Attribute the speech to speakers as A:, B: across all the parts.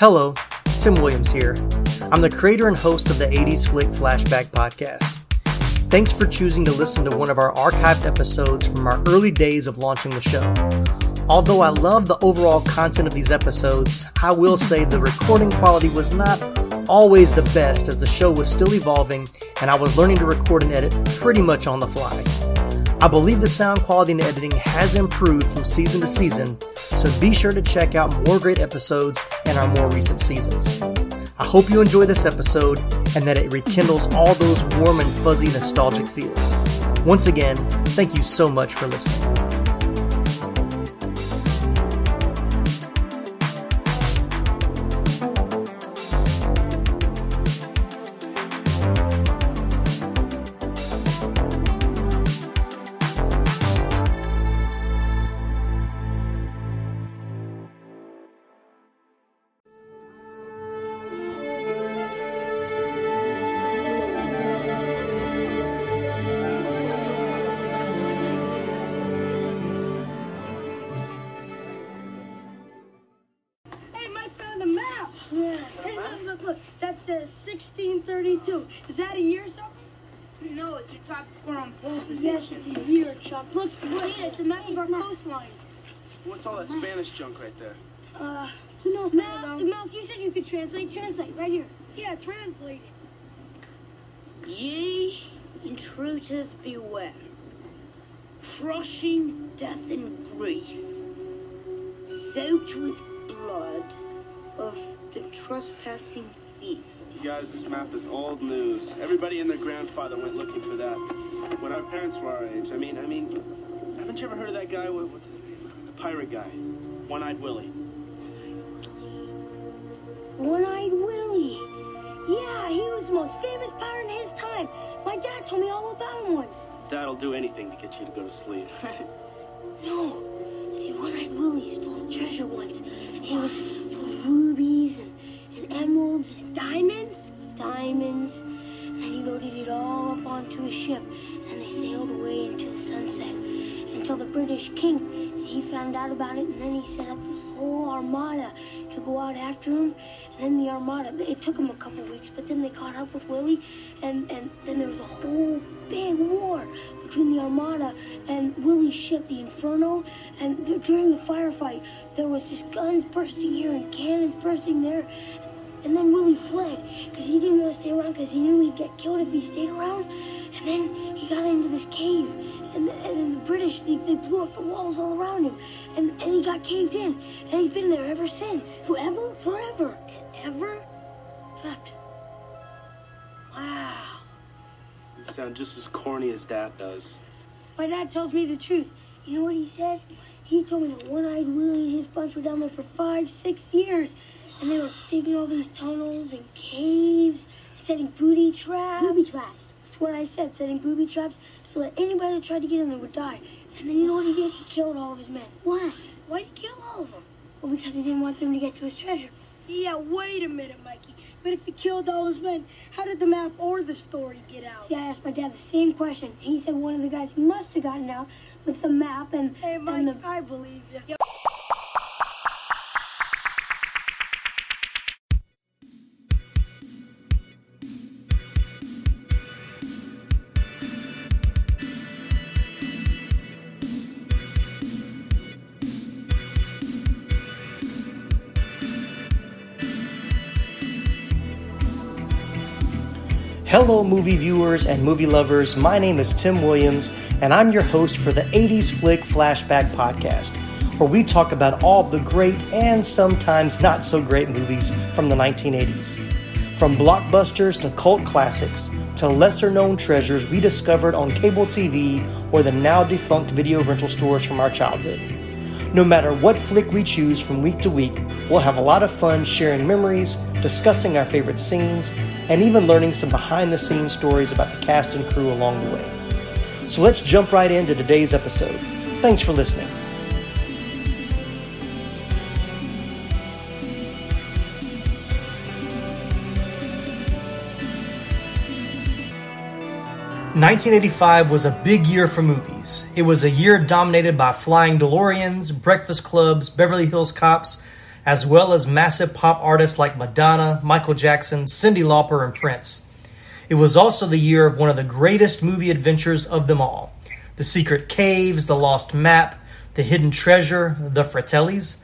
A: Hello, Tim Williams here. I'm the creator and host of the 80s Flick Flashback Podcast. Thanks for choosing to listen to one of our archived episodes from our early days of launching the show. Although I love the overall content of these episodes, I will say the recording quality was not always the best as the show was still evolving and I was learning to record and edit pretty much on the fly. I believe the sound quality and editing has improved from season to season, so be sure to check out more great episodes in our more recent seasons. I hope you enjoy this episode and that it rekindles all those warm and fuzzy nostalgic feels. Once again, thank you so much for listening.
B: Diamonds. Diamonds. And he loaded it all up onto a ship. And they sailed away into the sunset until the British king, he found out about it. And then he set up this whole armada to go out after him. And then the armada, it took him a couple weeks, but then they caught up with Willie. And, and then there was a whole big war between the armada and Willie's ship, the Inferno. And during the firefight, there was just guns bursting here and cannons bursting there. And then Willie fled because he didn't want to stay around because he knew he'd get killed if he stayed around. And then he got into this cave. And, and then the British, they, they blew up the walls all around him. And, and he got caved in. And he's been there ever since. Forever, forever, and ever. Fact. Wow.
C: You sound just as corny as Dad does.
B: My dad tells me the truth. You know what he said? He told me that One-Eyed Willie and his bunch were down there for five, six years. And they were digging all these tunnels and caves, setting booty traps. Booby traps. That's what I said, setting booby traps so that anybody that tried to get in there would die. And then you know what he did? He killed all of his men. Why? Why'd he kill all of them? Well, because he didn't want them to get to his treasure. Yeah, wait a minute, Mikey. But if he killed all his men, how did the map or the story get out? See, I asked my dad the same question. He said one of the guys must have gotten out with the map and, hey, Mike, and the... I believe you.
A: Hello, movie viewers and movie lovers. My name is Tim Williams, and I'm your host for the 80s Flick Flashback Podcast, where we talk about all the great and sometimes not so great movies from the 1980s. From blockbusters to cult classics to lesser known treasures we discovered on cable TV or the now defunct video rental stores from our childhood. No matter what flick we choose from week to week, we'll have a lot of fun sharing memories, discussing our favorite scenes, and even learning some behind the scenes stories about the cast and crew along the way. So let's jump right into today's episode. Thanks for listening. 1985 was a big year for movies. It was a year dominated by flying DeLoreans, breakfast clubs, Beverly Hills Cops, as well as massive pop artists like Madonna, Michael Jackson, Cyndi Lauper, and Prince. It was also the year of one of the greatest movie adventures of them all The Secret Caves, The Lost Map, The Hidden Treasure, The Fratellis.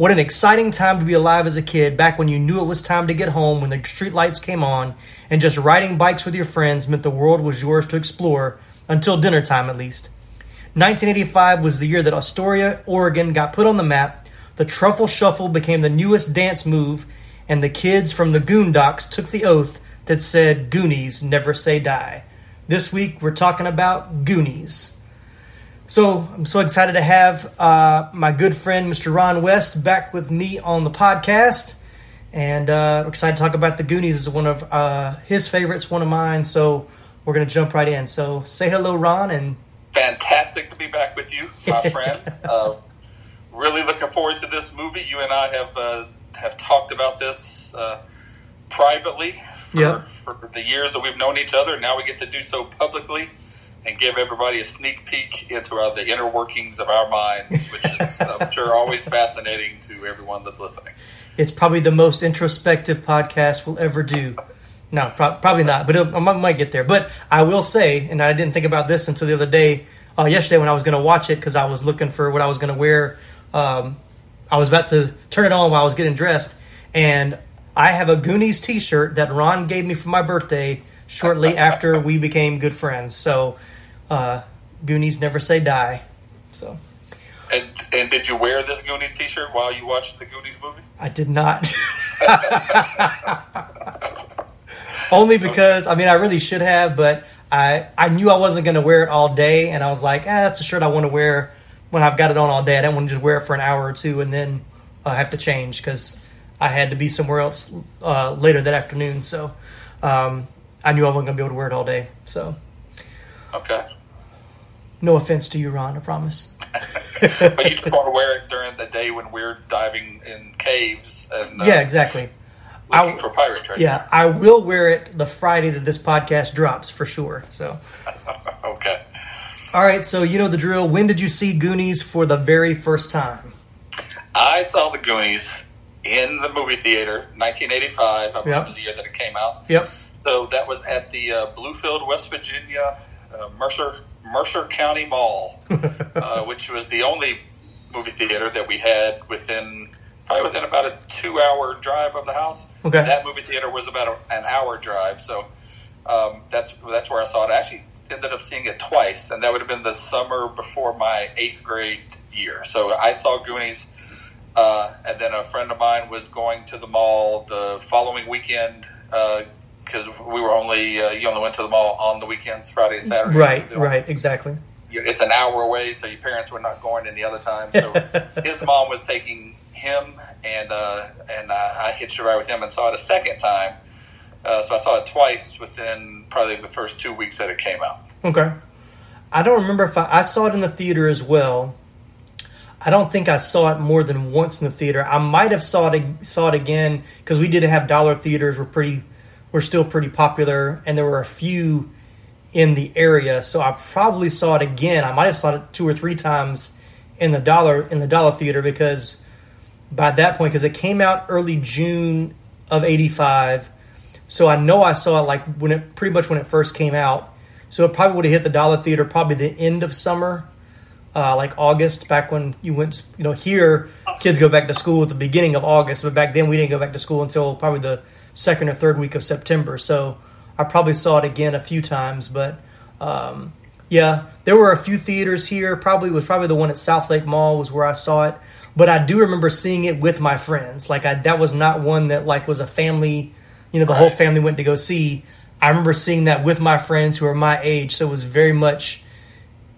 A: What an exciting time to be alive as a kid back when you knew it was time to get home when the street lights came on and just riding bikes with your friends meant the world was yours to explore until dinner time at least. 1985 was the year that Astoria, Oregon got put on the map. The truffle shuffle became the newest dance move, and the kids from the Goon Docks took the oath that said, Goonies never say die. This week we're talking about Goonies. So I'm so excited to have uh, my good friend Mr. Ron West back with me on the podcast, and uh, we're excited to talk about the Goonies. Is one of uh, his favorites, one of mine. So we're gonna jump right in. So say hello, Ron, and
D: fantastic to be back with you, my friend. uh, really looking forward to this movie. You and I have uh, have talked about this uh, privately for,
A: Yep.
D: for the years that we've known each other. Now we get to do so publicly and give everybody a sneak peek into our, the inner workings of our minds, which is, I'm sure, always fascinating to everyone that's listening.
A: it's probably the most introspective podcast we'll ever do. No, pro- probably not, but it'll, I might might get there. But I will say, and I didn't think about this until the other day, uh, yesterday when I was going to watch it because I was looking for what I was going to wear. Um, I was about to turn it on while I was getting dressed, and I have a Goonies T-shirt that Ron gave me for my birthday shortly after we became good friends. So, uh, Goonies never say die. So
D: And, and did you wear this Goonies T-shirt while you watched the Goonies movie?
A: I did not. Only because I mean I really should have, but I I knew I wasn't going to wear it all day, and I was like, ah, that's a shirt I want to wear when I've got it on all day. I don't want to just wear it for an hour or two and then uh, have to change because I had to be somewhere else uh, later that afternoon. So um, I knew I wasn't going to be able to wear it all day. So
D: Okay.
A: no offense to you, Ron. I promise.
D: but you just want to wear it during the day when we're diving in caves and uh,
A: Yeah, exactly.
D: looking
A: I-
D: for pirate treasure.
A: Yeah, I will wear it the Friday that this podcast drops for sure. So.
D: Okay.
A: All right, so you know the drill. When did you see Goonies for the very first time?
D: I saw the Goonies in the movie theater, 1985. I
A: Yep.
D: was the year that it came out.
A: Yep.
D: So that was at the uh, Bluefield, West Virginia, uh, Mercer Mercer County Mall, uh, which was the only movie theater that we had within probably within about a two-hour drive of the house.
A: Okay.
D: That movie theater was about a, an hour drive, so um, that's that's where I saw it. I actually ended up seeing it twice, and that would have been the summer before my eighth grade year. So I saw Goonies. Uh, and then a friend of mine was going to the mall the following weekend because we were only uh, you only went to the mall on the weekends, Friday and Saturday.
A: Right, right, exactly.
D: It's an hour away, so your parents were not going any other time. So his mom was taking him, and uh, and I, I hitched a ride with him and saw it a second time. Uh, so I saw it twice within probably the first two weeks that it came out.
A: Okay. I don't remember if I, I saw it in the theater as well. I don't think I saw it more than once in the theater. I might have saw it saw it again because we did have dollar theaters. were pretty, were still pretty popular, and there were a few in the area. So I probably saw it again. I might have saw it two or three times in the dollar in the dollar theater because by that point, because it came out early June of '85, so I know I saw it like when it pretty much when it first came out. So it probably would have hit the dollar theater probably the end of summer, uh, like August, back when you went. You know, here kids go back to school at the beginning of August, but back then we didn't go back to school until probably the second or third week of September. So I probably saw it again a few times, but um, yeah, there were a few theaters here. Probably was probably the one at South Lake Mall was where I saw it. But I do remember seeing it with my friends. Like I, that was not one that like was a family. You know, the whole family went to go see. I remember seeing that with my friends who are my age. So it was very much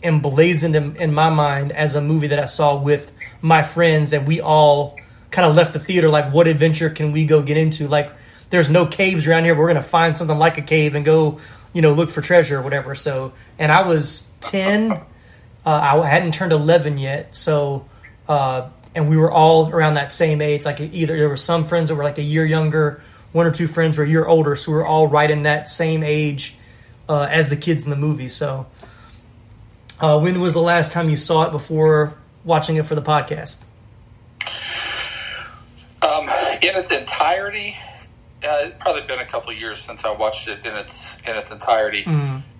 A: emblazoned in, in my mind as a movie that I saw with my friends, and we all kind of left the theater like, what adventure can we go get into? Like, there's no caves around here. But we're gonna find something like a cave and go, you know, look for treasure or whatever. So, and I was ten. Uh, I hadn't turned eleven yet, so. Uh, and we were all around that same age. Like either there were some friends that were like a year younger, one or two friends were a year older, so we were all right in that same age uh, as the kids in the movie. So, uh, when was the last time you saw it before watching it for the podcast?
D: in its entirety, uh, it's probably been a couple of years since I watched it in its in its entirety.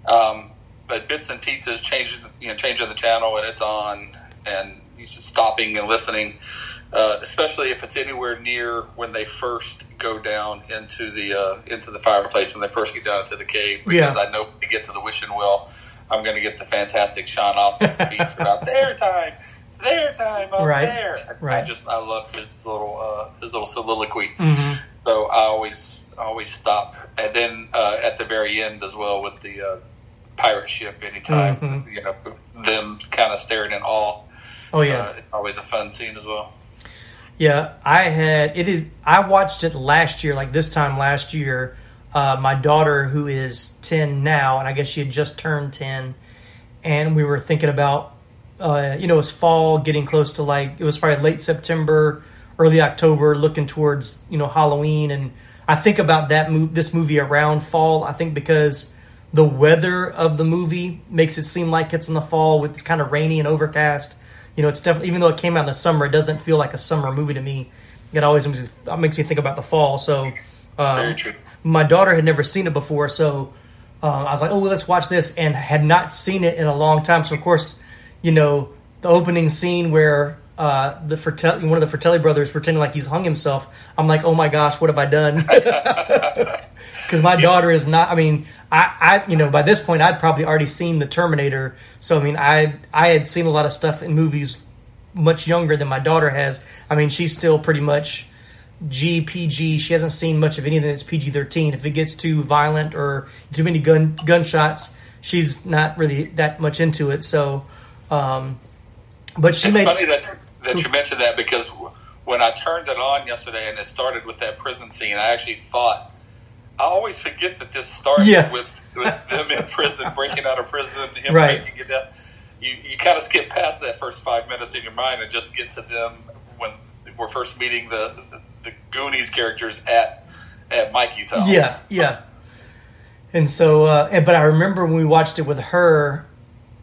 D: Um, but bits and pieces, changing you know, changing the channel and it's on, and stopping and listening. Uh, especially if it's anywhere near when they first go down into the uh, into the fireplace when they first get down into the cave because
A: Yeah.
D: I know when we get to the wishing well, I'm going to get the fantastic Sean Astin speech about their time. It's their time up
A: Right.
D: there. I just I love his little uh, his little soliloquy.
A: Mhm.
D: So I always always stop, and then uh, at the very end as well with the uh, pirate ship. Anytime
A: Mhm.
D: you know them kind of staring in awe.
A: Oh yeah.
D: Uh, always a fun scene as well.
A: Yeah, I had it. I watched it last year, like this time last year. Uh, my daughter, who is ten now, and I guess she had just turned ten, and we were thinking about, uh, you know, it was fall, getting close to like it was probably late September, early October, looking towards you know Halloween, and I think about that move, this movie around fall. I think because the weather of the movie makes it seem like it's in the fall with it's kind of rainy and overcast. You know, it's definitely even though it came out in the summer, it doesn't feel like a summer movie to me. It always makes me, makes me think about the fall. So,
D: Very true.
A: my daughter had never seen it before, so uh, I was like, "Oh, well, let's watch this," and had not seen it in a long time. So, of course, you know, the opening scene where uh, the Fratelli, one of the Fratelli brothers pretending like he's hung himself. I'm like, "Oh my gosh, what have I done?" Because my daughter is not. I mean, I, I, you know, by this point, I'd probably already seen the Terminator. So, I mean, I, I had seen a lot of stuff in movies much younger than my daughter has. I mean, she's still pretty much GPG. She hasn't seen much of anything that's PG thirteen. If it gets too violent or too many gun gunshots, she's not really that much into it. So, um, but she
D: It's
A: made
D: funny that that you mentioned that because when I turned it on yesterday and it started with that prison scene, I actually thought I always forget that this starts
A: Yeah.
D: with, with them in prison, breaking out of prison, him
A: Right.
D: breaking it down. You you kind of skip past that first five minutes in your mind and just get to them when we're first meeting the the, the Goonies characters at at Mikey's house.
A: Yeah, yeah. And so, uh, but I remember when we watched it with her,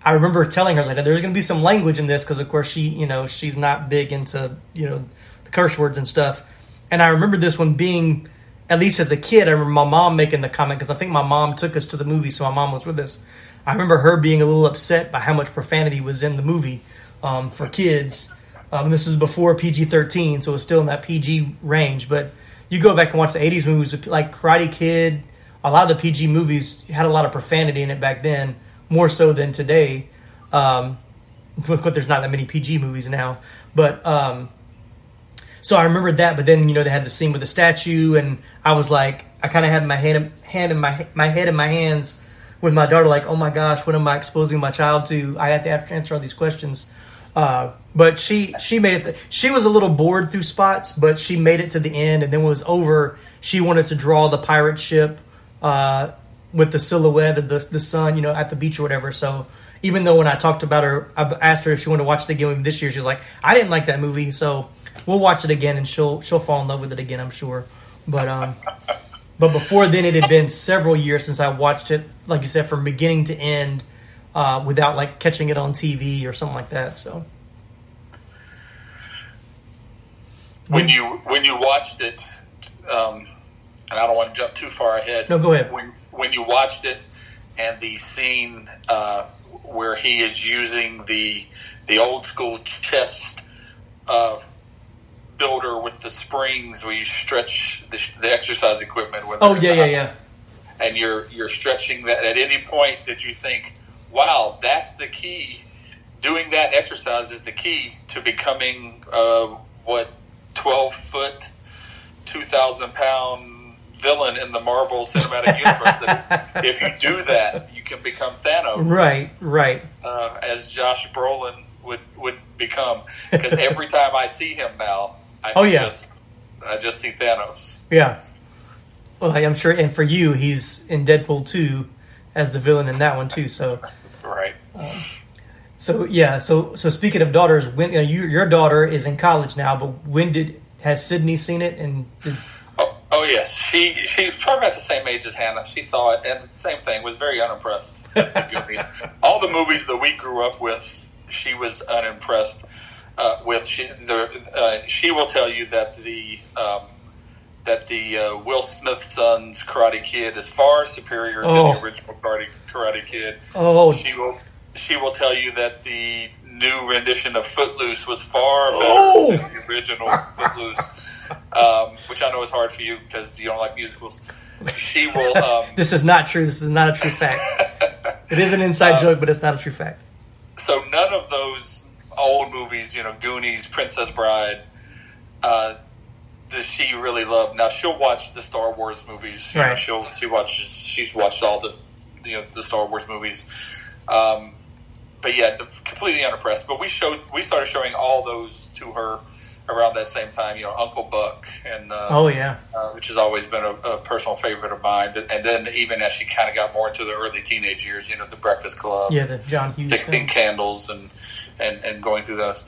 A: I remember telling her, like, there's going to be some language in this because, of course, she, you know, she's not big into, you know, the curse words and stuff. And I remember this one being, at least as a kid, I remember my mom making the comment because I think my mom took us to the movie, so my mom was with us. I remember her being a little upset by how much profanity was in the movie um, for kids. Um, this is before PG 13, so it was still in that PG range. But you go back and watch the 80s movies, like Karate Kid, a lot of the PG movies had a lot of profanity in it back then, more so than today. Um, but there's not that many PG movies now. But um, so I remembered that. But then you know they had the scene with the statue, and I was like, I kind of had my hand hand in my my head in my hands with my daughter, like, oh my gosh, what am I exposing my child to? I have to have to answer all these questions. Uh, but she she made it. She was a little bored through spots, but she made it to the end, and then when it was over. She wanted to draw the pirate ship uh, with the silhouette of the the sun, you know, at the beach or whatever. So even though when I talked about her, I asked her if she wanted to watch the again with me this year. she's like, I didn't like that movie, so we'll watch it again, and she'll she'll fall in love with it again, I'm sure. But um, but before then, it had been several years since I watched it, like you said, from beginning to end, uh, without like catching it on TV or something like that. So
D: when you when you watched it, um, and I don't want to jump too far ahead.
A: No, go ahead.
D: When when you watched it, and the scene uh, where he is using the the old school chest uh, builder with the springs, where you stretch the, the exercise equipment. With
A: oh yeah yeah yeah.
D: and you're you're stretching that. At any point, did you think, "Wow, that's the key"? Doing that exercise is the key to becoming uh, what twelve foot, two thousand pound villain in the Marvel Cinematic Universe. that if you do that, you can become Thanos,
A: Right right.
D: Uh, as Josh Brolin would would become. Because every time I see him now, I
A: Oh, yeah.
D: just I just see Thanos.
A: Yeah. Well, I'm sure, and for you, he's in Deadpool 2 as the villain in that one too. So,
D: Right.
A: so yeah. So, so speaking of daughters, when you know, you, your daughter is in college now, but when did has Sydney seen it? And did,
D: yes, she she's probably about the same age as Hannah. She saw it, and the same thing was very unimpressed. with the Goonies. All the movies that we grew up with, she was unimpressed uh, with. She the, uh, she will tell you that the um, that the uh, Will Smith son's Karate Kid is far superior to
A: Oh.
D: the original Karate, Karate Kid.
A: Oh,
D: She will she will tell you that the new rendition of Footloose was far better
A: Oh.
D: than the original Footloose, um, which I know is hard for you because you don't like musicals. She will. Um,
A: this is not true. This is not a true fact. It is an inside joke, but it's not a true fact.
D: so none of those old movies, you know, Goonies, Princess Bride, uh, does she really love? Now she'll watch the Star Wars movies. You know,
A: Right.
D: she'll she watches. She's watched all the you know the Star Wars movies. Um, but yeah, the- completely unimpressed. But we showed we started showing all those to her around that same time. You know, Uncle Buck and uh,
A: Oh yeah,
D: uh, which has always been a, a personal favorite of mine. And then even as she kind of got more into the early teenage years, you know, The Breakfast Club,
A: yeah. The John Hughes.
D: Sixteen
A: Thing.
D: Candles, and and and going through those.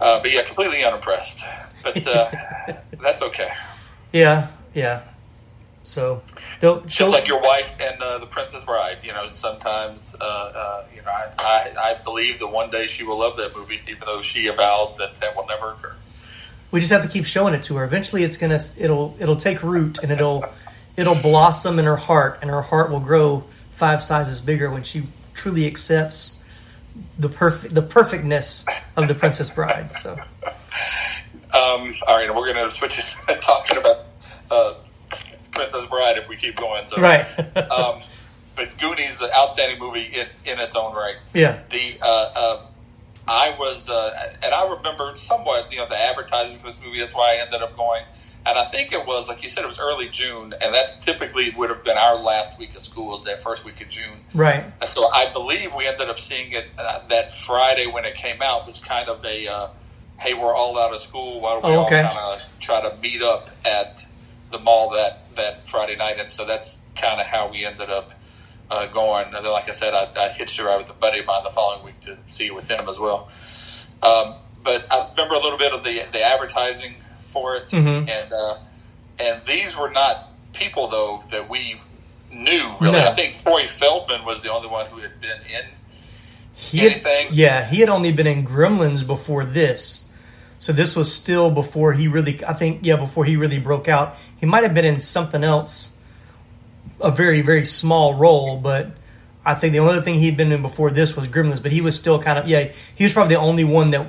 D: Uh, but yeah, completely unimpressed. But uh, that's okay.
A: Yeah, yeah. So they'll
D: Just
A: she'll-
D: like your wife and uh, the Princess Bride, you know, sometimes uh, uh, you know, I, I I believe that one day she will love that movie, even though she avows that that will never occur.
A: we just have to keep showing it to her. Eventually, it's gonna it'll it'll take root and it'll it'll blossom in her heart, and her heart will grow five sizes bigger when she truly accepts the perfect the perfectness of the Princess Bride. So
D: Um, all right, we're going to switch it talking about uh, Princess Bride if we keep going. So
A: right,
D: um, but Goonies, an outstanding movie in, in its own right.
A: yeah,
D: The uh, uh, I was, uh, and I remember somewhat, you know, the advertising for this movie. That's why I ended up going. And I think it was, like you said, it was early June, and that's typically would have been our last week of school, is that first week of June.
A: right,
D: And so I believe we ended up seeing it uh, that Friday when it came out was kind of a, uh, hey, we're all out of school. Why don't we
A: Oh, okay.
D: all kind of try to meet up at the mall that, that Friday night? And so that's kind of how we ended up uh, going. And then, like I said, I, I hitched a ride with a buddy of mine the following week to see it with him as well. Um, but I remember a little bit of the the advertising for it,
A: Mhm.
D: and uh, and these were not people though that we knew really.
A: No.
D: I think Corey Feldman was the only one who had been in.
A: he had,
D: Anything?
A: yeah, he had only been in Gremlins before this, so this was still before he really. I think yeah, before he really broke out. He might have been in something else, a very very small role, but I think the only thing he'd been in before this was Gremlins. But he was still kind of yeah, he was probably the only one that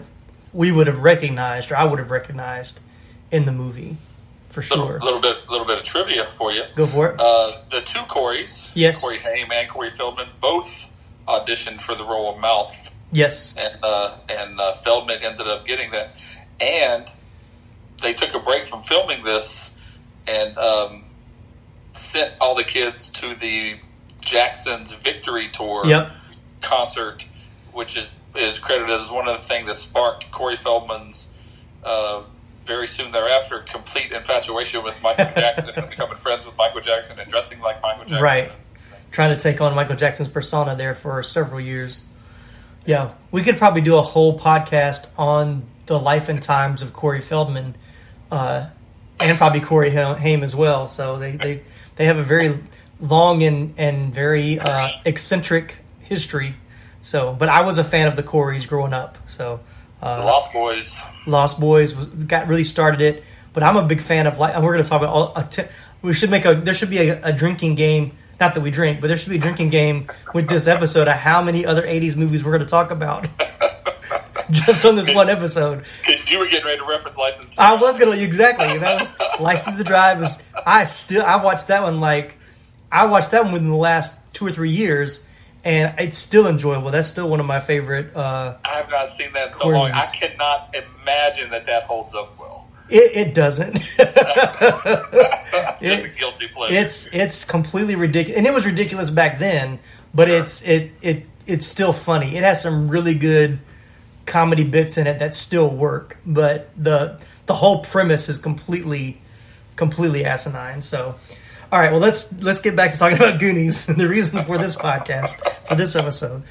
A: we would have recognized or I would have recognized in the movie for
D: Little,
A: sure.
D: little bit, little bit of trivia for you.
A: Go for it.
D: Uh, the two Corys,
A: Yes.
D: Corey Haim and Corey Feldman, both auditioned for the role of Mouth,
A: yes.
D: and uh, and uh, Feldman ended up getting that. And they took a break from filming this and um, sent all the kids to the Jackson's Victory Tour
A: Yep.
D: concert, which is is credited as one of the things that sparked Corey Feldman's uh, very soon thereafter complete infatuation with Michael Jackson and becoming friends with Michael Jackson and dressing like Michael Jackson.
A: Right. Trying to take on Michael Jackson's persona there for several years. Yeah, we could probably do a whole podcast on the life and times of Corey Feldman, uh, and probably Corey Ha- Haim as well. So they, they, they have a very long and, and very uh, eccentric history. So, but I was a fan of the Coreys growing up. So,
D: The
A: uh,
D: Lost Boys.
A: Lost Boys was, got really started it. But I'm a big fan of like, and we're going to talk about all. A t- we should make a. There should be a, a drinking game. Not that we drink, but there should be a drinking game with this episode of how many other '80s movies we're going to talk about. Just on this one episode.
D: Because you were getting ready to reference License. to
A: I was gonna exactly. That was License to Drive. Was I still? I watched that one like I watched that one within the last two or three years, and it's still enjoyable. That's still one of my favorite. Uh,
D: I have not seen that in so long. I cannot imagine that that holds up well.
A: it, it doesn't.
D: Just a guilty pleasure.
A: it's it's completely ridiculous, and it was ridiculous back then. But it's it it it's still funny. It has some really good comedy bits in it that still work, but the the whole premise is completely completely asinine. So, all right, well let's let's get back to talking about Goonies. the reason for this podcast for this episode,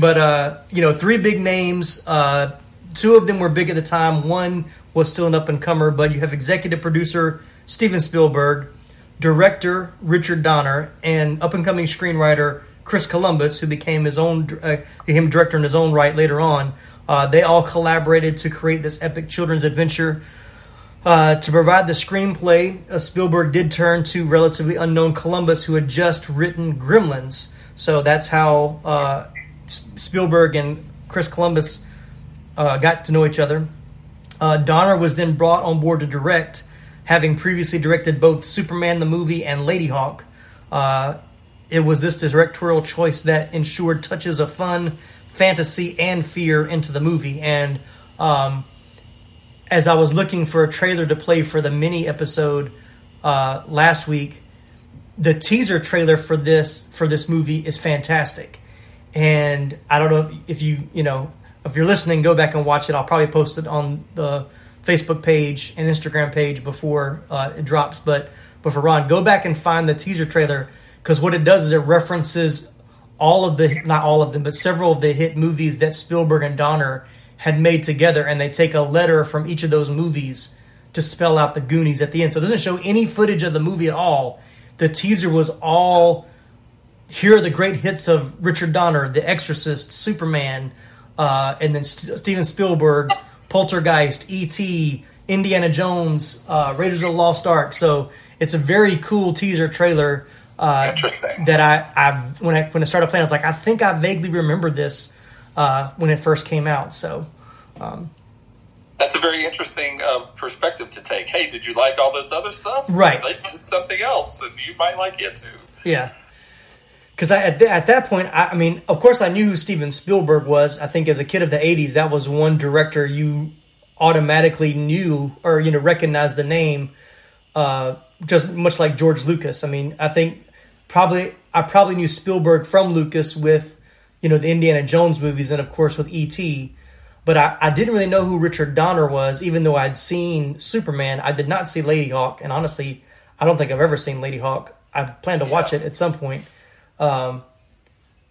A: but uh, you know, three big names. Uh, two of them were big at the time. One was still an up and comer, but you have executive producer Steven Spielberg, director Richard Donner, and up and coming screenwriter Chris Columbus, who became his own uh, became director in his own right later on. Uh, they all collaborated to create this epic children's adventure Uh, to provide the screenplay, uh, Spielberg did turn to relatively unknown Columbus, who had just written Gremlins. So that's how uh, Spielberg and Chris Columbus uh, got to know each other. Uh, Donner was then brought on board to direct, having previously directed both Superman the movie and Ladyhawke. It was this directorial choice that ensured touches of fun, fantasy, and fear into the movie. And um, as I was looking for a trailer to play for the mini episode uh, last week, the teaser trailer for this for this movie is fantastic. And I don't know if you you know if you're listening, go back and watch it. I'll probably post it on the Facebook page and Instagram page before uh, it drops. But but for Ron, go back and find the teaser trailer because what it does is it references all of the not all of them, but several of the hit movies that Spielberg and Donner had made together, and they take a letter from each of those movies to spell out the Goonies at the end. So it doesn't show any footage of the movie at all. The teaser was all here are the great hits of Richard Donner, The Exorcist, Superman, uh, and then St- Steven Spielberg, Poltergeist, E.T., Indiana Jones, uh, Raiders of the Lost Ark. So it's a very cool teaser trailer. Uh,
D: Interesting.
A: That I, I when I when I started playing, I was like, I think I vaguely remember this uh, when it first came out. So
D: That's a very interesting uh, perspective to take. Hey, did you like all this other stuff?
A: Right.
D: They did something else, and you might like it too.
A: Yeah. Because at, th- at that point, I, I mean, of course, I knew who Steven Spielberg was. I think as a kid of the '80s, that was one director you automatically knew or you know recognized the name, uh, just much like George Lucas. I mean, I think probably I probably knew Spielberg from Lucas with you know the Indiana Jones movies and of course with E.T. But I, I didn't really know who Richard Donner was, even though I'd seen Superman. I did not see Ladyhawke, and honestly, I don't think I've ever seen Ladyhawke. I plan to watch
D: Yeah.
A: it at some point. Um,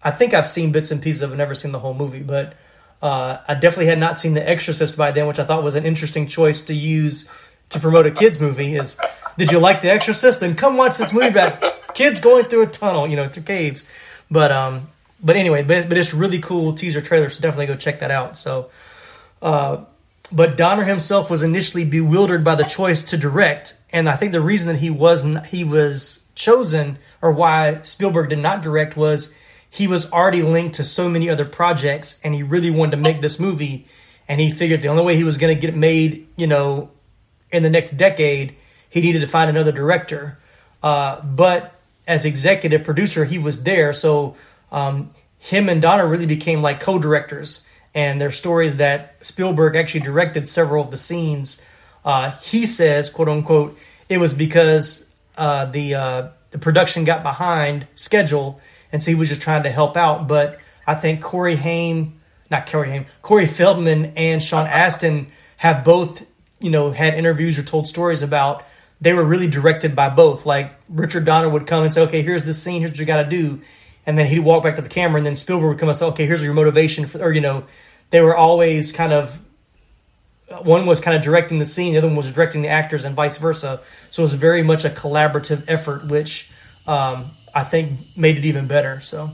A: I think I've seen bits and pieces of it, I've never seen the whole movie, but uh, I definitely had not seen The Exorcist by then, which I thought was an interesting choice to use to promote a kids movie. Is did you like The Exorcist? Then come watch this movie about kids going through a tunnel, you know, through caves. But um, but anyway, but, but it's really cool teaser trailer, so definitely go check that out. So, uh, but Donner himself was initially bewildered by the choice to direct, and I think the reason that he wasn't he was chosen or why Spielberg did not direct was he was already linked to so many other projects, and he really wanted to make this movie, and he figured the only way he was going to get it made, you know, in the next decade, he needed to find another director. Uh, but as executive producer, he was there, so um, him and Donner really became like co-directors. And their stories that Spielberg actually directed several of the scenes. Uh, he says, "quote unquote," it was because uh, the uh, the production got behind schedule, and so he was just trying to help out. But I think Corey Haim, not Corey Haim, Corey Feldman and Sean Astin have both, you know, had interviews or told stories about they were really directed by both. Like Richard Donner would come and say, "Okay, here's this scene. Here's what you got to do," and then he'd walk back to the camera, and then Spielberg would come and say, "Okay, here's your motivation for," or you know, they were always kind of one was kind of directing the scene, the other one was directing the actors, and vice versa. So it was very much a collaborative effort, which um, I think made it even better. So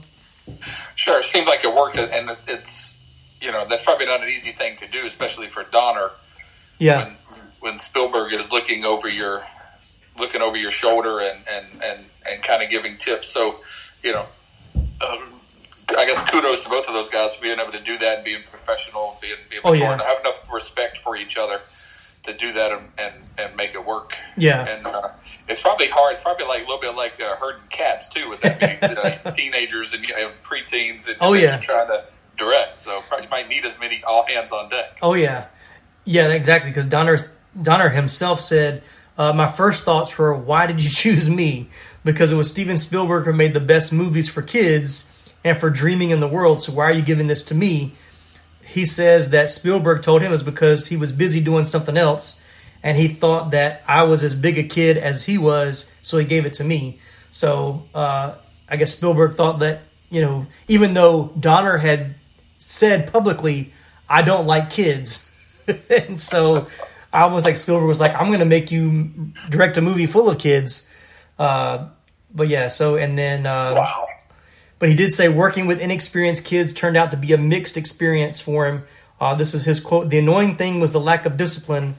D: Sure, it seemed like it worked, and it's you know that's probably not an easy thing to do, especially for Donner
A: yeah,
D: when when Spielberg is looking over your looking over your shoulder and and and, and kind of giving tips. So you know, um, I guess kudos to both of those guys for being able to do that and being professional, and being, being
A: Oh,
D: mature,
A: yeah.
D: and have enough respect for each other to do that and and, and make it work.
A: Yeah.
D: and uh, it's probably hard. It's probably like a little bit like uh, herding cats too, with that many uh, teenagers and, and preteens and
A: Oh, yeah.
D: trying to direct. So probably you might need as many all hands on deck.
A: Oh yeah, yeah, exactly. Because Donner Donner himself said, uh, "My first thoughts were, why did you choose me? Because it was Steven Spielberg who made the best movies for kids and for dreaming in the world. So why are you giving this to me?" He says that Spielberg told him is because he was busy doing something else, and he thought that I was as big a kid as he was, so he gave it to me. So uh, I guess Spielberg thought that you know, even though Donner had said publicly, "I don't like kids," and so almost like Spielberg was like, "I'm going to make you direct a movie full of kids." Uh, but yeah, so and then uh,
D: Wow.
A: but he did say working with inexperienced kids turned out to be a mixed experience for him. Uh, this is his quote: "The annoying thing was the lack of discipline.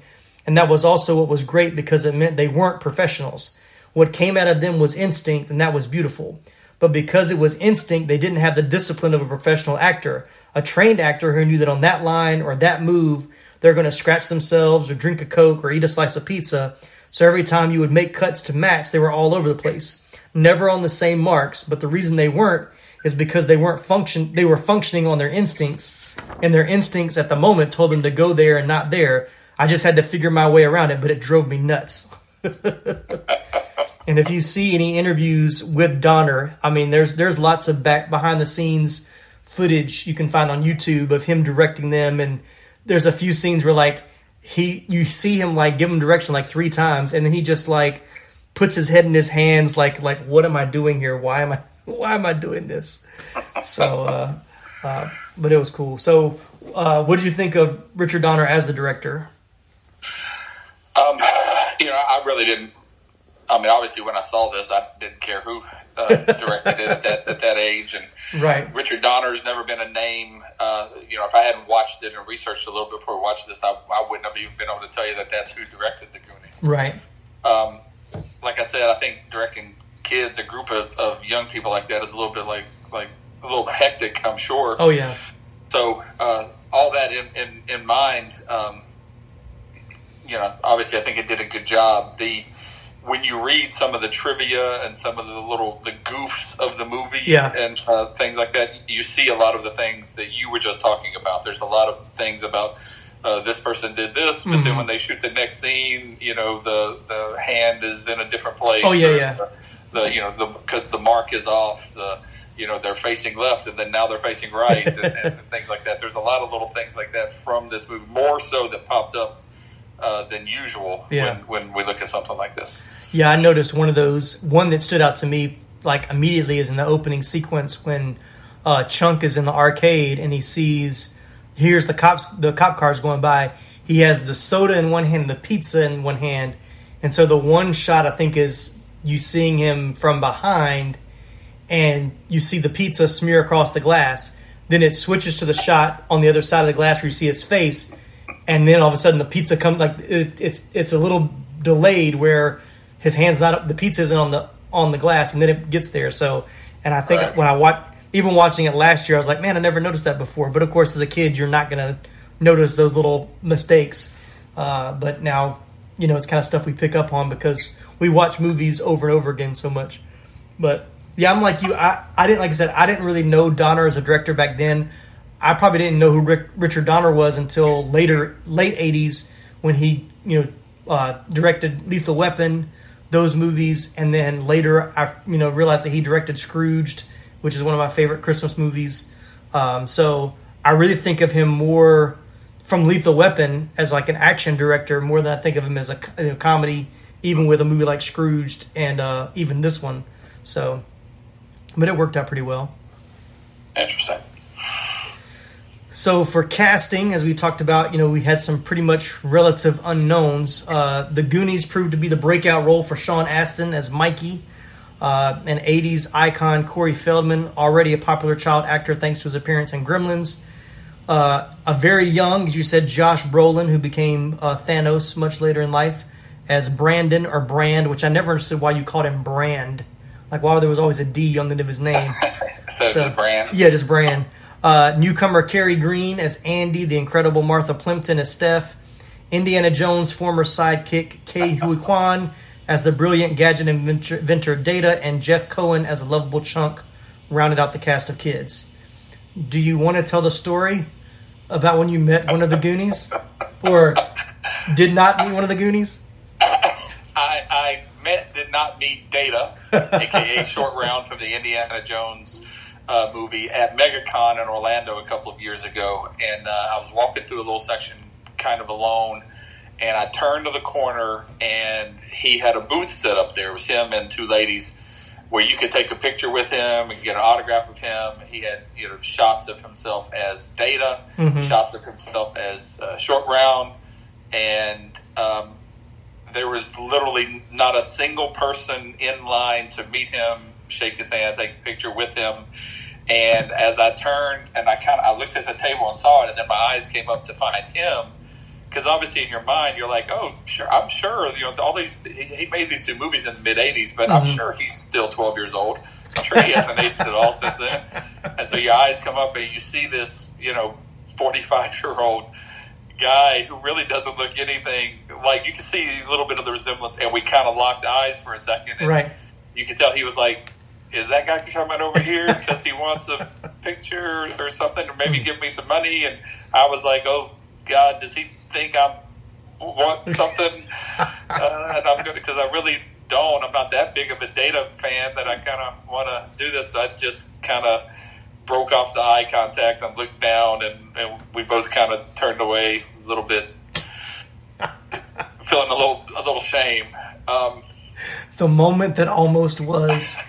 A: And that was also what was great because it meant they weren't professionals. What came out of them was instinct, and that was beautiful. But because it was instinct, they didn't have the discipline of a professional actor, a trained actor who knew that on that line or that move, they're going to scratch themselves or drink a Coke or eat a slice of pizza. So every time you would make cuts to match, they were all over the place. Never on the same marks, but the reason they weren't is because they weren't function they were functioning on their instincts and their instincts at the moment told them to go there and not there. I just had to figure my way around it, but it drove me nuts. and if you see any interviews with Donner, I mean there's there's lots of back behind the scenes footage you can find on YouTube of him directing them and there's a few scenes where like he you see him like give him direction like three times and then he just like puts his head in his hands like like what am I doing here? Why am I why am I doing this? So uh, uh, but it was cool. So uh, what did you think of Richard Donner as the director?
D: Um, you know, I really didn't. I mean, obviously, when I saw this, I didn't care who uh, directed it at that at that age, and
A: right.
D: Richard Donner's never been a name. Uh, you know, if I hadn't watched it and researched a little bit before watching this, I, I wouldn't have even been able to tell you that that's who directed the Goonies.
A: Right.
D: Um, like I said, I think directing kids, a group of, of young people like that, is a little bit like like a little hectic. I'm sure.
A: Oh yeah.
D: So uh, all that in in, in mind, um, you know, obviously, I think it did a good job. The when you read some of the trivia and some of the little the goofs of the movie
A: Yeah.
D: and uh, things like that, you see a lot of the things that you were just talking about. There's a lot of things about uh, this person did this, but
A: Mm-hmm.
D: then when they shoot the next scene, you know, the the hand is in a different place.
A: Oh, yeah, yeah.
D: The, the you know the the mark is off. The you know they're facing left and then now they're facing right and, and things like that. There's a lot of little things like that from this movie, more so that popped up uh, than usual
A: Yeah.
D: when, when we look at something like this.
A: Yeah, I noticed one of those. One that stood out to me like immediately is in the opening sequence when uh, Chunk is in the arcade and he sees here's the cops the cop cars going by. He has the soda in one hand, and the pizza in one hand, and so the one shot I think is you seeing him from behind, and you see the pizza smear across the glass. Then it switches to the shot on the other side of the glass where you see his face, and then all of a sudden the pizza comes like it, it's it's a little delayed where his hands not up, the pizza isn't on the on the glass, and then it gets there. So, and I think
D: Right.
A: when I watch even watching it last year, I was like, man, I never noticed that before. But of course, as a kid, you're not gonna notice those little mistakes. Uh, but now, you know, it's kind of stuff we pick up on because we watch movies over and over again so much. But yeah, I'm like you. I, I didn't like I said I didn't really know Donner as a director back then. I probably didn't know who Rick, Richard Donner was until later, late '80s, when he you know uh, directed Lethal Weapon, those movies, and then later I you know realized that he directed Scrooged, which is one of my favorite Christmas movies. Um, so I really think of him more from Lethal Weapon as like an action director more than I think of him as a you know, comedy, even with a movie like Scrooged and uh, even this one. So, but it worked out pretty well.
D: Interesting.
A: So for casting, as we talked about, you know, we had some pretty much relative unknowns. Uh, the Goonies proved to be the breakout role for Sean Astin as Mikey. Uh, an 80s icon, Corey Feldman, already a popular child actor thanks to his appearance in Gremlins. Uh, a very young, as you said, Josh Brolin, who became uh, Thanos much later in life, as Brandon or Brand, which I never understood why you called him Brand. Like, why there was always a D on the end of his name.
D: So, it's just brand.
A: Yeah, just Brand. Uh, newcomer Kerri Green as Andy, the incredible Martha Plimpton as Steph, Indiana Jones' former sidekick Ke Huy Quan as the brilliant gadget inventor, inventor Data, and Jeff Cohen as a lovable chunk rounded out the cast of kids. Do you want to tell the story about when you met one of the Goonies? Or did not meet one of the Goonies?
D: I, I met, did not meet Data, aka Short Round from the Indiana Jones uh, movie at MegaCon in Orlando a couple of years ago, and uh, I was walking through a little section, kind of alone, and I turned to the corner, and he had a booth set up there. It was him and two ladies. Where you could take a picture with him and get an autograph of him. He had you know shots of himself as Data, shots of himself as uh, Short Round, and um, there was literally not a single person in line to meet him, shake his hand, take a picture with him. And as I turned and I kind of I looked at the table and saw it, and then my eyes came up to find him, because obviously in your mind you're like, oh, sure, I'm sure you know all these. He, he made these two movies in the mid '80s, but I'm mm-hmm. sure he's still 12 years old. I'm sure he hasn't aged at all since then. And so your eyes come up and you see this, you know, 45 year old guy who really doesn't look anything like you can see a little bit of the resemblance and we kind of locked eyes for a second and
A: Right.
D: you could tell he was like is that guy coming over here because he wants a picture or something or maybe give me some money? And i was like oh god does he think i'm want something? Uh, and i'm gonna because i really don't. I'm not that big of a data fan that i kind of want to do this. So i just kind of broke off the eye contact and looked down and, and we both kind of turned away a little bit feeling a little a little shame. Um,
A: The moment that almost was.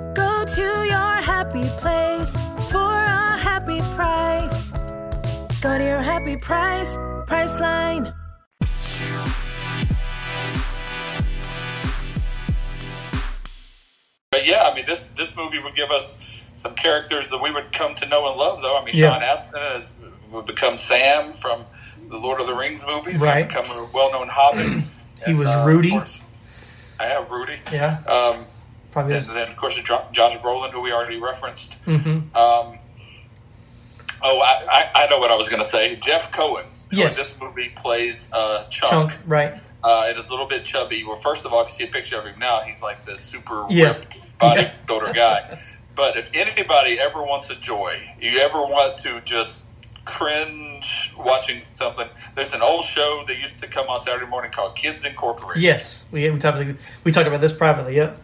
E: Go to your happy place for a happy price. Go to your happy price, Priceline.
D: But yeah, I mean, this this movie would give us some characters that we would come to know and love. Though I mean,
A: Yeah.
D: Sean Astin is, would become Sam from the Lord of the Rings movies. He'd
A: Right.
D: become a well-known Hobbit.
A: He
D: And,
A: was
D: uh,
A: Rudy.
D: course- I have Rudy.
A: Yeah.
D: Um,
A: Probably is.
D: then of course Josh Brolin, who we already referenced.
A: Mm-hmm.
D: Um, oh, I, I, I know what I was going to say. Jeff Cohen.
A: Yes.
D: This movie plays uh,
A: Chunk, right.
D: uh, and is a little bit chubby. Well, first of all, if you see a picture of him now, he's like this super
A: Yeah.
D: ripped bodybuilder guy. But if anybody ever wants a joy, you ever want to just cringe watching something, there's an old show that used to come on Saturday morning called Kids Incorporated.
A: Yes, we we talked we talked about this privately. Yep.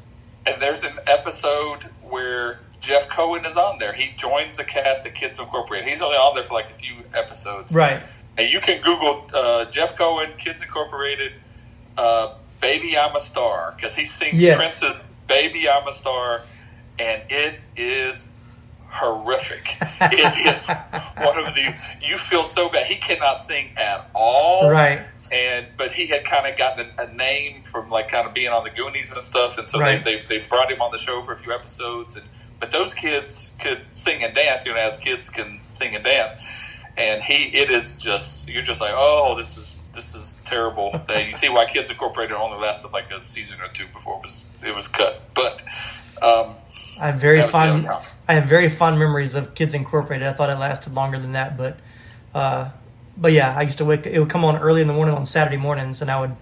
D: And there's an episode where Jeff Cohen is on there. He joins the cast of Kids Incorporated. He's only on there for like a few episodes.
A: Right.
D: And you can Google uh, Jeff Cohen, Kids Incorporated, uh, "Baby I'm a Star" because he sings
A: Yes.
D: Prince's "Baby I'm a Star," and it is horrific. it is one of the you feel so bad. He cannot sing at all,
A: Right.
D: And but he had kind of gotten a, a name from like kind of being on the Goonies and stuff, and so
A: Right.
D: they, they they brought him on the show for a few episodes. And but those kids could sing and dance, you know, as kids can sing and dance. And he, it is just you're just like, oh, this is this is terrible. Uh, you see why Kids Incorporated only lasted like a season or two before it was it was cut. But um,
A: I have very fond. I have very fond memories of Kids Incorporated. I thought it lasted longer than that, but, uh, but yeah, I used to wake. It would come on early in the morning on Saturday mornings, and I would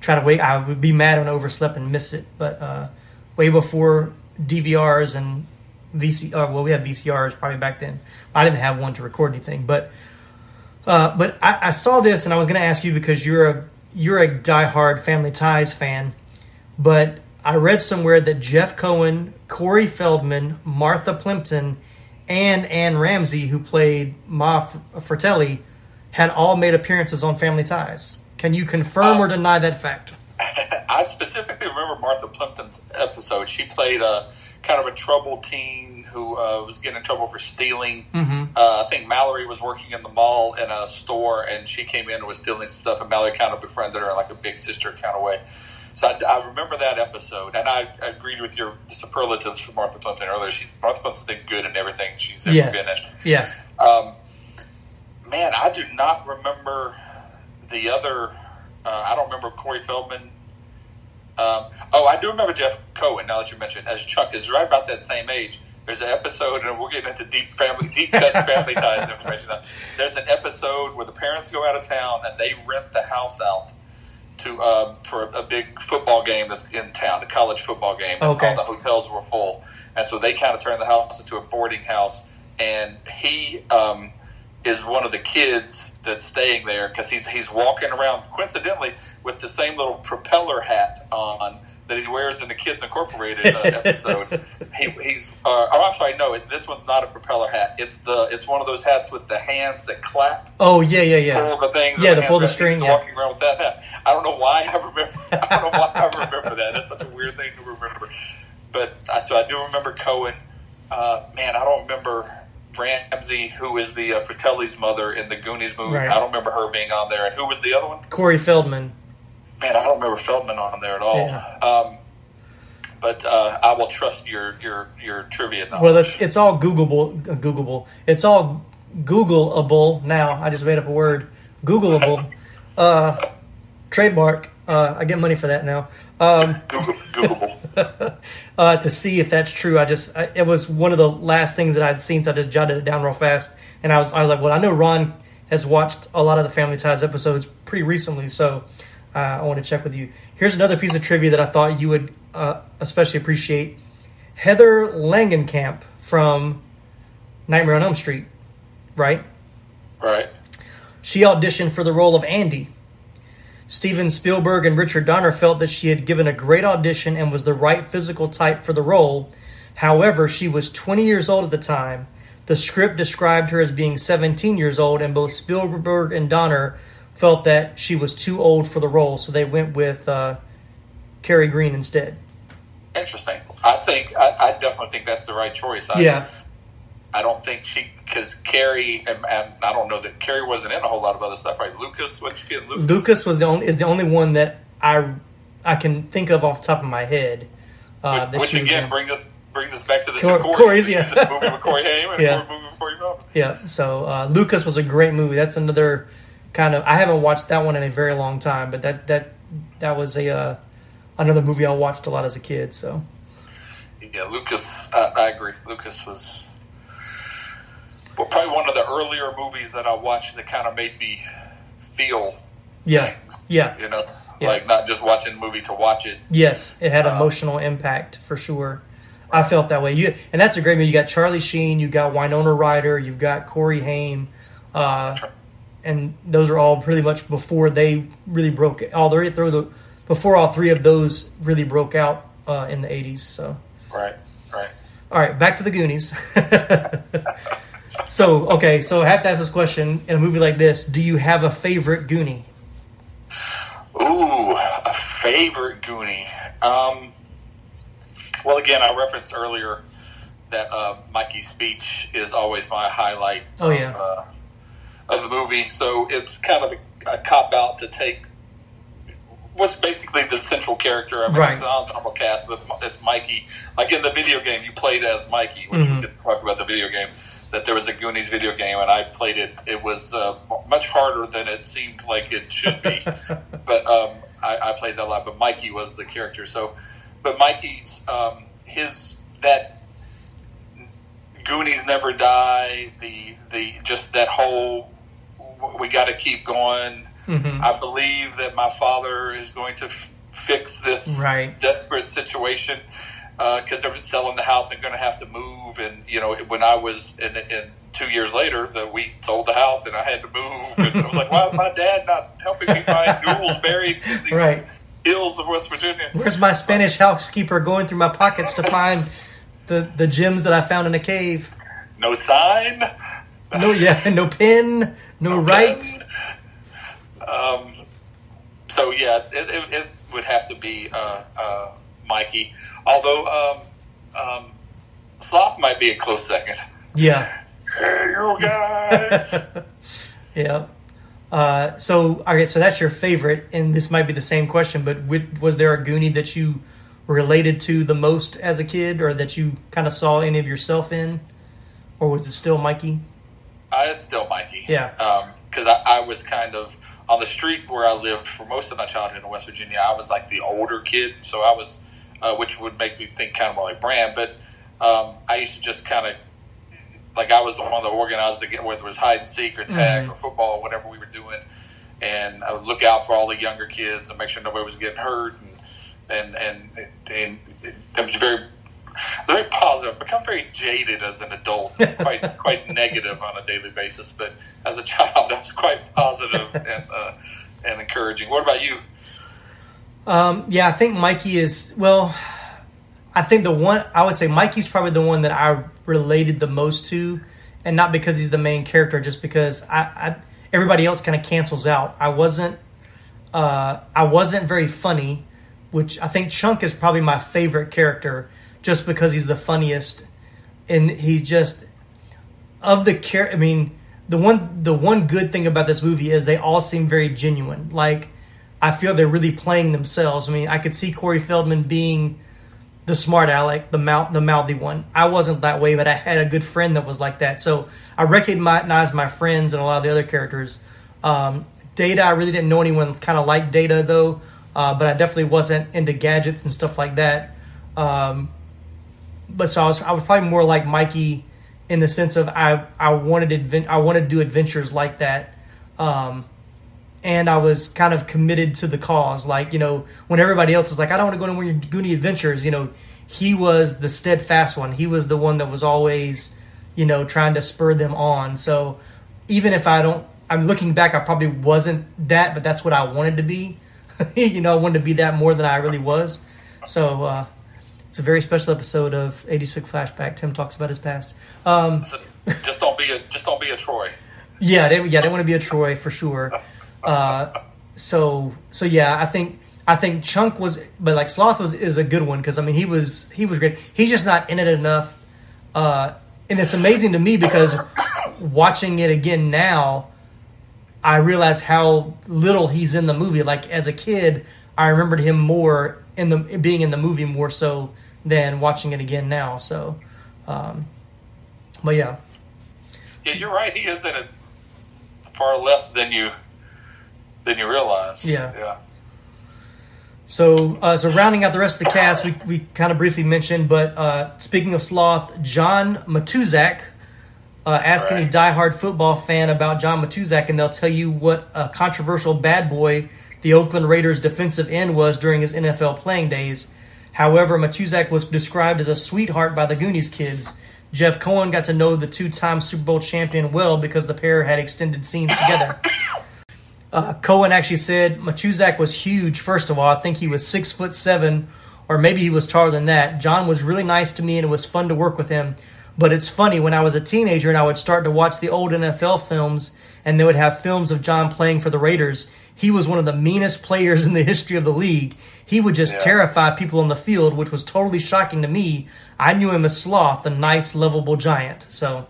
A: try to wake. I would be mad when I overslept and miss it, but uh, way before DVRs and VC. Uh, well, we had VCRs probably back then. I didn't have one to record anything, but uh, but I, I saw this, and I was going to ask you because you're a you're a diehard Family Ties fan, but I read somewhere that Jeff Cohen, Corey Feldman, Martha Plimpton, and Anne Ramsey, who played Ma Fratelli, had all made appearances on Family Ties. Can you confirm or deny that fact?
D: I specifically remember Martha Plimpton's episode. She played a kind of a troubled teen who uh, was getting in trouble for stealing. Uh, I think Mallory was working in the mall in a store, and she came in and was stealing some stuff, and Mallory kind of befriended her in like a big sister kind of way. So I, I remember that episode, and I agreed with your superlatives for Martha Plimpton earlier. She Martha Plimpton's been good in everything she's ever
A: Yeah.
D: been in.
A: Yeah,
D: Um, man, I do not remember the other. Uh, I don't remember Corey Feldman. Um, oh, I do remember Jeff Cohen. Now that you mentioned, as Chunk is right about that same age. There's an episode, and we're getting into deep family, deep cut family ties information. now. There's an episode where the parents go out of town and they rent the house out to um, for a big football game that's in town, a college football game. And
A: Okay.
D: all the hotels were full, and so they kind of turned the house into a boarding house. And he um, is one of the kids that's staying there because he's he's walking around coincidentally with the same little propeller hat on that he wears in the Kids Incorporated uh, episode. he, he's uh, oh I'm sorry no this one's not a propeller hat it's the it's one of those hats with the hands that clap
A: Oh yeah, yeah, yeah.
D: pull the thing
A: Yeah, the pull the string, yeah.
D: walking around with that hat. I don't know why I remember. I don't know why I remember that. That's such a weird thing to remember. But I- so I do remember Cohen. Uh, man, I don't remember Ramsey, who is the uh, Fratelli's mother in the Goonies movie.
A: Right.
D: I don't remember her being on there. And who was the other one?
A: Corey Feldman.
D: Man, I don't remember Feldman on there at all.
A: Yeah.
D: Um, but uh, I will trust your your your trivia knowledge.
A: Well, it's it's all Googleable. uh, Googleable. It's all Googleable now. I just made up a word. Googleable. uh, trademark. Uh, I get money for that now. Um,
D: Google, Googleable.
A: uh, to see if that's true. I just I, it was one of the last things that I'd seen, so I just jotted it down real fast. And I was I was like, well, I know Ron has watched a lot of the Family Ties episodes pretty recently, so uh, I want to check with you. Here's another piece of trivia that I thought you would uh, especially appreciate. Heather Langenkamp from Nightmare on Elm Street, right?
D: right.
A: She auditioned for the role of Andy. Steven Spielberg and Richard Donner felt that she had given a great audition and was the right physical type for the role. However, she was 20 years old at the time. The script described her as being 17 years old, and both Spielberg and Donner felt that she was too old for the role, so they went with uh, Kerri Green instead.
D: Interesting. I think I, I definitely think that's the right choice. I,
A: Yeah,
D: I don't think she because Kerri and, and I don't know that Kerri wasn't in a whole lot of other stuff, right? Lucas, what she in Lucas?
A: Lucas was the only is the only one that I I can think of off the top of my head. Uh, that
D: which again
A: in.
D: brings us brings us back to the
A: Cor-
D: two Corys.
A: Corys, yeah.
D: She was in a movie with Corey Haim and
A: Yeah.
D: movie with Corey Feldman.
A: Yeah, so uh, Lucas was a great movie. That's another kind of I haven't watched that one in a very long time, but that that that was a uh, another movie I watched a lot as a kid. So
D: Yeah, Lucas. I, I agree. Lucas was well, probably one of the earlier movies that I watched that kind of made me feel
A: yeah,
D: things.
A: yeah,
D: You know,
A: Yeah.
D: like not just watching a movie to watch it.
A: yes, it had emotional impact for sure. I felt that way. You and that's a great movie. You got Charlie Sheen, you got Winona Ryder, you've got Corey Haim, uh, and those are all pretty much before they really broke. All three through the before all three of those really broke out uh, in the '80s. So.
D: Right. Right.
A: All right, back to the Goonies. so, okay, so I have to ask this question in a movie like this: Do you have a favorite Goonie?
D: Ooh, a favorite Goonie. Um, well, again, I referenced earlier that uh, Mikey's speech is always my highlight.
A: Oh, yeah.
D: Of, uh, of the movie, so it's kind of a, a cop out to take what's basically the central character. I mean,
A: Right.
D: it's an ensemble cast, but it's Mikey. Like in the video game, you played as Mikey, which
A: Mhm.
D: we could talk about the video game. That there was a Goonies video game, and I played it. It was uh, much harder than it seemed like it should be. but um, I, I played that a lot. But Mikey was the character. So, but Mikey's um, his that Goonies never die. The the just that whole we got to keep going.
A: Mhm.
D: I believe that my father is going to f- fix this
A: Right.
D: desperate situation because they're selling the house and going to have to move. And you know, when I was in, in two years later, that we sold the house and I had to move, and I was like, "Why is my dad not helping me find ghouls buried in these
A: Right.
D: hills of West Virginia?"
A: Where's my Spanish housekeeper going through my pockets to find the the gems that I found in a cave?
D: No sign.
A: No, yeah, no pin, no right.
D: Um, so yeah, it, it, it would have to be uh, uh, Mikey. Although um, um, Sloth might be a close second.
A: Yeah,
D: Hey, you guys.
A: yeah. Uh, so, okay, so that's your favorite, and this might be the same question, but wi- was there a Goonie that you related to the most as a kid, or that you kind of saw any of yourself in, or was it still Mikey?
D: I it's still Mikey.
A: Yeah.
D: Because I, I was kind of on the street where I lived for most of my childhood in West Virginia. I was like the older kid, so I was, uh, which would make me think kind of more like Brand. But um, I used to just kind of like I was the one that organized the get whether it was hide and seek or tag
A: Mhm.
D: or football, whatever we were doing, and I would look out for all the younger kids and make sure nobody was getting hurt, and and and, and it was very very positive. Become very jaded as an adult, quite quite negative on a daily basis. But as a child, I was quite positive and uh, and encouraging. What about you?
A: Um, yeah, I think Mikey is well. I think the one I would say Mikey's probably the one that I related the most to, and not because he's the main character, just because I, I everybody else kind of cancels out. I wasn't uh, I wasn't very funny, which I think Chunk is probably my favorite character, just because he's the funniest, and he just of the care. I mean, the one the one good thing about this movie is they all seem very genuine. Like I feel they're really playing themselves. I mean, I could see Corey Feldman being the smart aleck, the mouth, the mouthy one. I wasn't that way, but I had a good friend that was like that. So I recognized my friends and a lot of the other characters. Um, Data, I really didn't know anyone kind of like Data though, uh, but I definitely wasn't into gadgets and stuff like that. Um, but so I was, I was probably more like Mikey in the sense of I, I wanted advent, I wanted to do adventures like that. Um, and I was kind of committed to the cause. Like, you know, when everybody else was like, I don't want to go your Goonie adventures, you know, he was the steadfast one. He was the one that was always, you know, trying to spur them on. So even if I don't, I'm looking back, I probably wasn't that, but that's what I wanted to be. you know, I wanted to be that more than I really was. So uh, it's a very special episode of 80s Flick Flashback. Tim talks about his past. Um,
D: just don't be a just don't be a Troy.
A: Yeah, they, yeah, they want to be a Troy for sure. Uh, so so yeah, I think I think Chunk was, but like Sloth was is a good one because I mean he was he was great. He's just not in it enough, uh, and it's amazing to me because watching it again now, I realize how little he's in the movie. Like as a kid, I remembered him more in the being in the movie more so than watching it again now. So, um, but yeah,
D: yeah, you're right. He is in it far less than you than you realize.
A: Yeah.
D: Yeah.
A: So, uh, so rounding out the rest of the cast, we, we kind of briefly mentioned, but uh, speaking of sloth, John Matuszak. Uh, ask
D: Right.
A: any diehard football fan about John Matuszak, and they'll tell you what a controversial bad boy the Oakland Raiders defensive end was during his NFL playing days. However, Matuszak was described as a sweetheart by the Goonies kids. Jeff Cohen got to know the two-time Super Bowl champion well because the pair had extended scenes together. Uh, Cohen actually said Matuszak was huge. First of all, I think he was six foot seven, or maybe he was taller than that. John was really nice to me, and it was fun to work with him. But it's funny when I was a teenager and I would start to watch the old NFL films, and they would have films of John playing for the Raiders. He was one of the meanest players in the history of the league. He would just
D: Yeah.
A: terrify people on the field, which was totally shocking to me. I knew him as Sloth, the nice, lovable giant. So,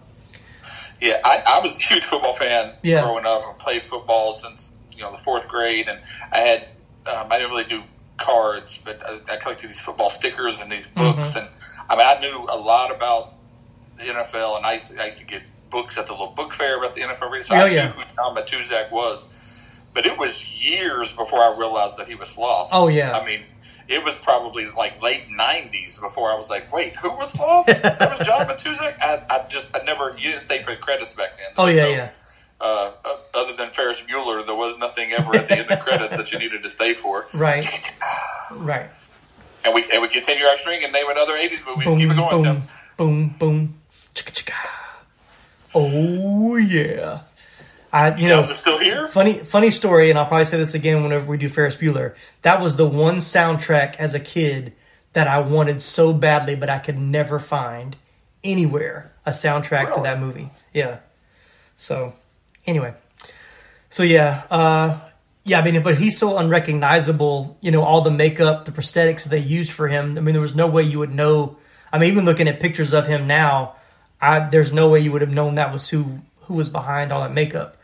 D: Yeah, I, I was a huge football fan
A: Yeah.
D: growing up. I played football since you know the fourth grade, and I had um, I didn't really do cards, but I, I collected these football stickers and these books,
A: Mm-hmm.
D: and I mean I knew a lot about the NFL, and I used, I used to get books at the little book fair about the NFL. So
A: Oh,
D: I
A: yeah.
D: knew who John Matuszak was, but it was years before I realized that he was Sloth.
A: Oh, yeah.
D: I mean. It was probably like late '90s before I was like, "Wait, who was Sloth? that was John Matuszak." I, I just, I never. You didn't stay for the credits back then.
A: oh
D: There was
A: yeah,
D: no-
A: yeah,
D: uh, other than Ferris Bueller, there was nothing ever at the end of credits that you needed to stay for.
A: right, right.
D: And we and we continue our string and name another '80s movies.
A: boom,
D: Keep it going,
A: boom,
D: Tim.
A: boom, boom, chicka chicka. Oh yeah, I you know
D: still here?
A: funny funny story, and I'll probably say this again whenever we do Ferris Bueller. That was the one soundtrack as a kid that I wanted so badly, but I could never find anywhere a soundtrack to that movie. Yeah. So anyway, so yeah, uh, yeah. I mean, but he's so unrecognizable. You know, all the makeup, the prosthetics they used for him. I mean, there was no way you would know. I mean, even looking at pictures of him now, I, there's no way you would have known that was who who was behind all that makeup.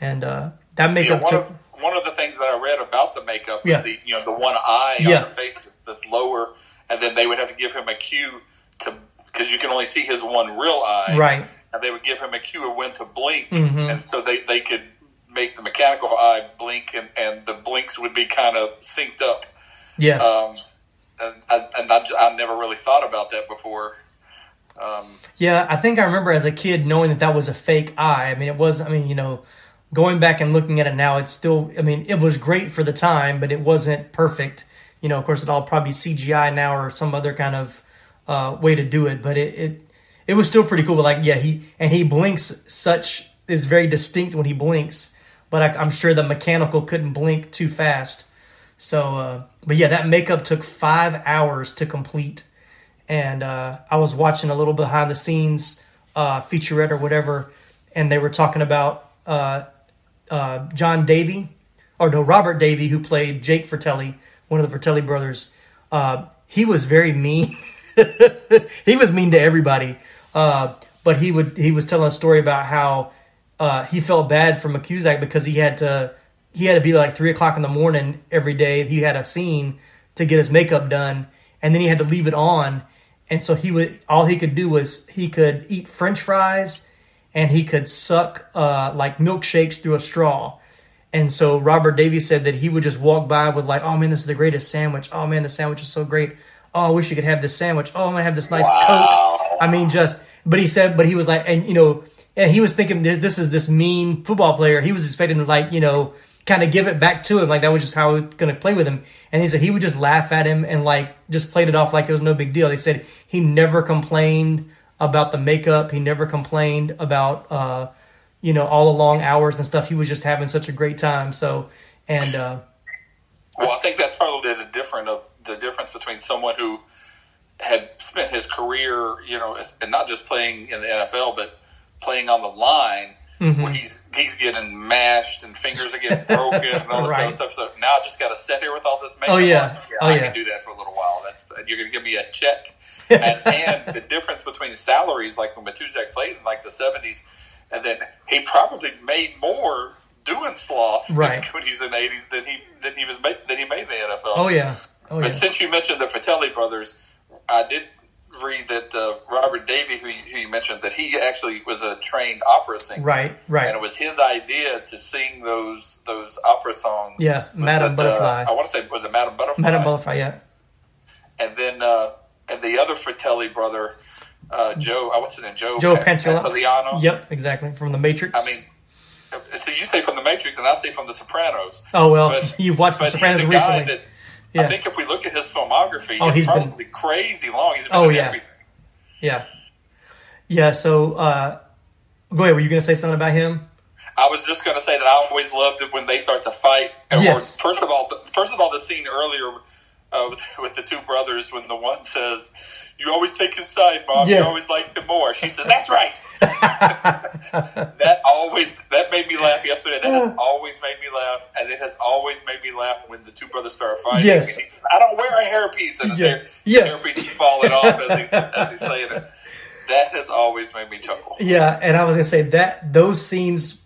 A: And uh, that
D: Yeah,
A: makeup
D: one,
A: took.
D: of, one of the things that I read about the makeup was
A: Yeah.
D: the you know the one eye
A: Yeah.
D: on the face that's, that's lower, and then they would have to give him a cue to because you can only see his one real eye,
A: Right.
D: And they would give him a cue of when to blink,
A: Mhm.
D: and so they they could make the mechanical eye blink, and, and the blinks would be kind of synced up.
A: Yeah.
D: Um, and I, and I, I never really thought about that before. Um,
A: Yeah, I think I remember as a kid knowing that that was a fake eye. I mean, it was. I mean, you know, going back and looking at it now, it's still. I mean, it was great for the time, but it wasn't perfect. You know, of course, it'll all probably CGI now or some other kind of uh, way to do it, but it, it it was still pretty cool. But like, yeah, he and he blinks such is very distinct when he blinks. But I, I'm sure the mechanical couldn't blink too fast. So, uh, but yeah, that makeup took five hours to complete, and uh, I was watching a little behind the scenes uh, featurette or whatever, and they were talking about uh, uh, John Davi, or no, Robert Davi, who played Jake Fratelli, one of the Fratelli brothers. Uh, he was very mean. he was mean to everybody. Uh, but he would he was telling a story about how uh, he felt bad for Matuszak because he had to he had to be like three o'clock in the morning every day. He had a scene to get his makeup done, and then he had to leave it on. And so he would all he could do was he could eat French fries and he could suck uh, like milkshakes through a straw. And so Robert Davies said that he would just walk by with like, "Oh man, this is the greatest sandwich. Oh man, the sandwich is so great. Oh, I wish you could have this sandwich. Oh, I'm gonna have this nice Coke. I mean, just." But he said, but he was like, and you know, and he was thinking this, this is this mean football player. He was expecting to like, you know, kind of give it back to him. Like that was just how he was going to play with him. And he said he would just laugh at him and like just played it off like it was no big deal. They said he never complained about the makeup. He never complained about, uh, you know, all the long hours and stuff. He was just having such a great time. So, and, uh,
D: Well, I think that's probably the different of the difference between someone who had spent his career, you know, and not just playing in the NFL, but playing on the line,
A: Mm-hmm.
D: where he's he's getting mashed and fingers are getting broken and all this
A: Right.
D: other stuff. So now I just got to sit here with all this makeup.
A: Oh, yeah.
D: on.
A: Oh,
D: I
A: yeah.
D: can do that for a little while. That's you're going to give me a check, and, and the difference between salaries, like when Matuszak played in like the '70s, and then he probably made more doing sloth
A: Right.
D: when he's in the '80s than he than he was made, than he made in the NFL.
A: oh yeah. Oh
D: But
A: yeah.
D: since you mentioned the Fratelli brothers, I did read that uh, Robert Davi, who you, who you mentioned, that he actually was a trained opera singer.
A: Right. Right.
D: And it was his idea to sing those those opera songs.
A: Yeah,
D: Was
A: Madame
D: it,
A: Butterfly.
D: Uh, I want to say was it Madame Butterfly?
A: Madame Butterfly. Yeah.
D: And then uh, and the other Fratelli brother, uh, Joe. Uh, what's his name? Joe.
A: Joe
D: Pa-
A: Pantoliano. Yep. Exactly. From the Matrix.
D: I mean. So you say from the Matrix, and I say from the Sopranos.
A: Oh well,
D: But-
A: you've watched The Sopranos recently. Yeah.
D: I think if we look at his filmography,
A: Oh,
D: it's
A: he's been-
D: probably crazy long. He's been
A: Oh,
D: in
A: yeah.
D: everything.
A: Yeah. Yeah. So, uh, go ahead. Were you going to say something about him?
D: I was just going to say that I always loved it when they start to fight. Or
A: Yes.
D: First of all, first of all, the scene earlier uh, with, with the two brothers when the one says, "You always take his side, mom.
A: Yeah.
D: You always like him more." She says, "That's right." that always that made me laugh yesterday. That has always made me laugh, and it has always made me laugh when the two brothers start fighting.
A: Yes.
D: Says, I don't wear a hairpiece, and his,
A: Yeah.
D: hair,
A: Yeah.
D: hairpiece is falling off as he's, as he's saying it. That has always made me chuckle.
A: Yeah. And I was going to say that those scenes,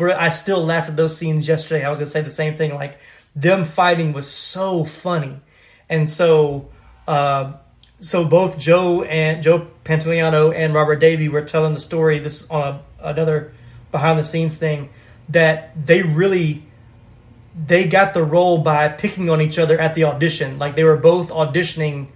A: I still laughed at those scenes yesterday. I was going to say the same thing. Like, them fighting was so funny. And so, uh, so both Joe and Joe Pantoliano and Robert Davi were telling the story. This on a, another behind the scenes thing that they really they got the role by picking on each other at the audition. Like they were both auditioning.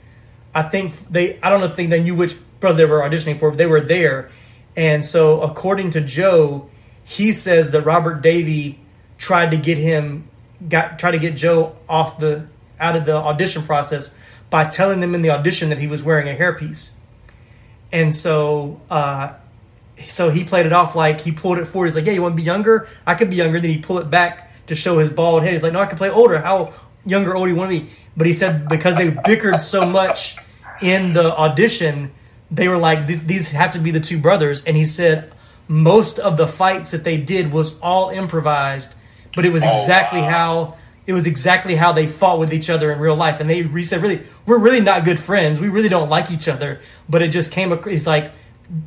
A: I think they I don't if they knew which brother they were auditioning for, but they were there. And so according to Joe, he says that Robert Davi tried to get him got tried to get Joe off the out of the audition process by telling them in the audition that he was wearing a hairpiece. And so uh so he played it off like he pulled it forward. He's like, "Yeah, you want to be younger? I could be younger." Then he pull it back to show his bald head. He's like, "No, I can play older. How younger, older you want to be?" But he said because they bickered so much in the audition, they were like, "These- "These have to be the two brothers." And he said most of the fights that they did was all improvised, but it was oh, exactly how it was exactly how they fought with each other in real life. And they re- said, "Really, we're really not good friends. We really don't like each other." But it just came. ac- He's like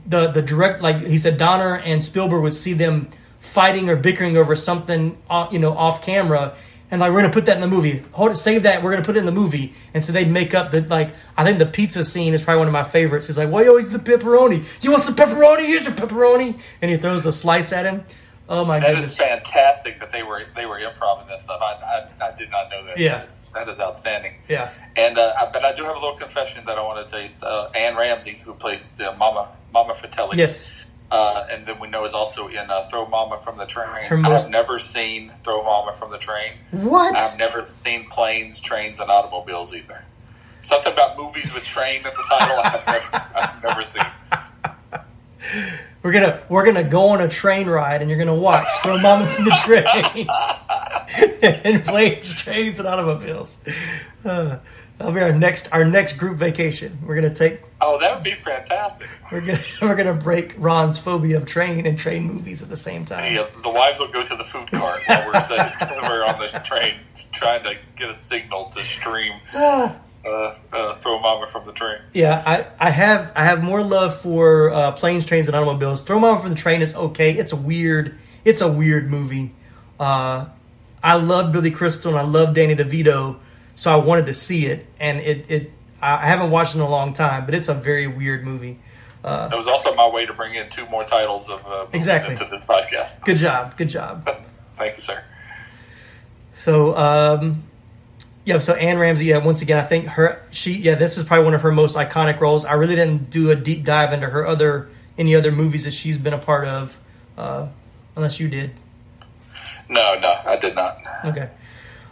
A: the the direct like he said Donner and Spielberg would see them fighting or bickering over something off, you know off camera. And like we're gonna put that in the movie. Hold it save that. We're gonna put it in the movie. And so they'd make up the like I think the pizza scene is probably one of my favorites. He's like why you always the pepperoni? You want some pepperoni? Here's your pepperoni. And he throws the slice at him oh my
D: That
A: goodness
D: is fantastic that they were they were improv this stuff. I, I, I did not know that.
A: Yeah.
D: that is, that is outstanding.
A: yeah
D: And uh, I- but I do have a little confession that I want to tell you. It's, uh, Anne Ramsey, who plays the Mama Mama Fratelli.
A: yes
D: Uh, and then we know is also in uh, Throw Mama from the Train.
A: Her most-
D: I've never seen Throw Mama from the Train.
A: what
D: I've never seen planes, trains, and automobiles either. Something about movies with train in the title. I've never, I've never seen.
A: We're gonna we're gonna go on a train ride, and you're gonna watch Throw Mama from the Train and planes, trains, and automobiles. Uh, that'll be our next our next group vacation. We're gonna take
D: Oh, that would be fantastic.
A: we're gonna we're gonna break Ron's phobia of train and train movies at the same time.
D: The, uh, the wives will go to the food cart while we're, sitting, we're on the train trying to get a signal to stream uh, uh, Throw Mama from the train.
A: Yeah, I, I have I have more love for uh, planes, trains, and automobiles. Throw Mama from the Train is okay. It's a weird it's a weird movie. Uh, I love Billy Crystal and I love Danny DeVito, so I wanted to see it, and it it I haven't watched it in a long time, but it's a very weird movie.
D: It was also my way to bring in two more titles of uh, movies
A: Exactly.
D: into the podcast.
A: Good job, good job.
D: Thank you, sir.
A: So, um, yeah, so Anne Ramsey, yeah, once again, I think her, she, yeah, this is probably one of her most iconic roles. I really didn't do a deep dive into her other, any other movies that she's been a part of, uh, unless you did.
D: No, no, I did not.
A: Okay.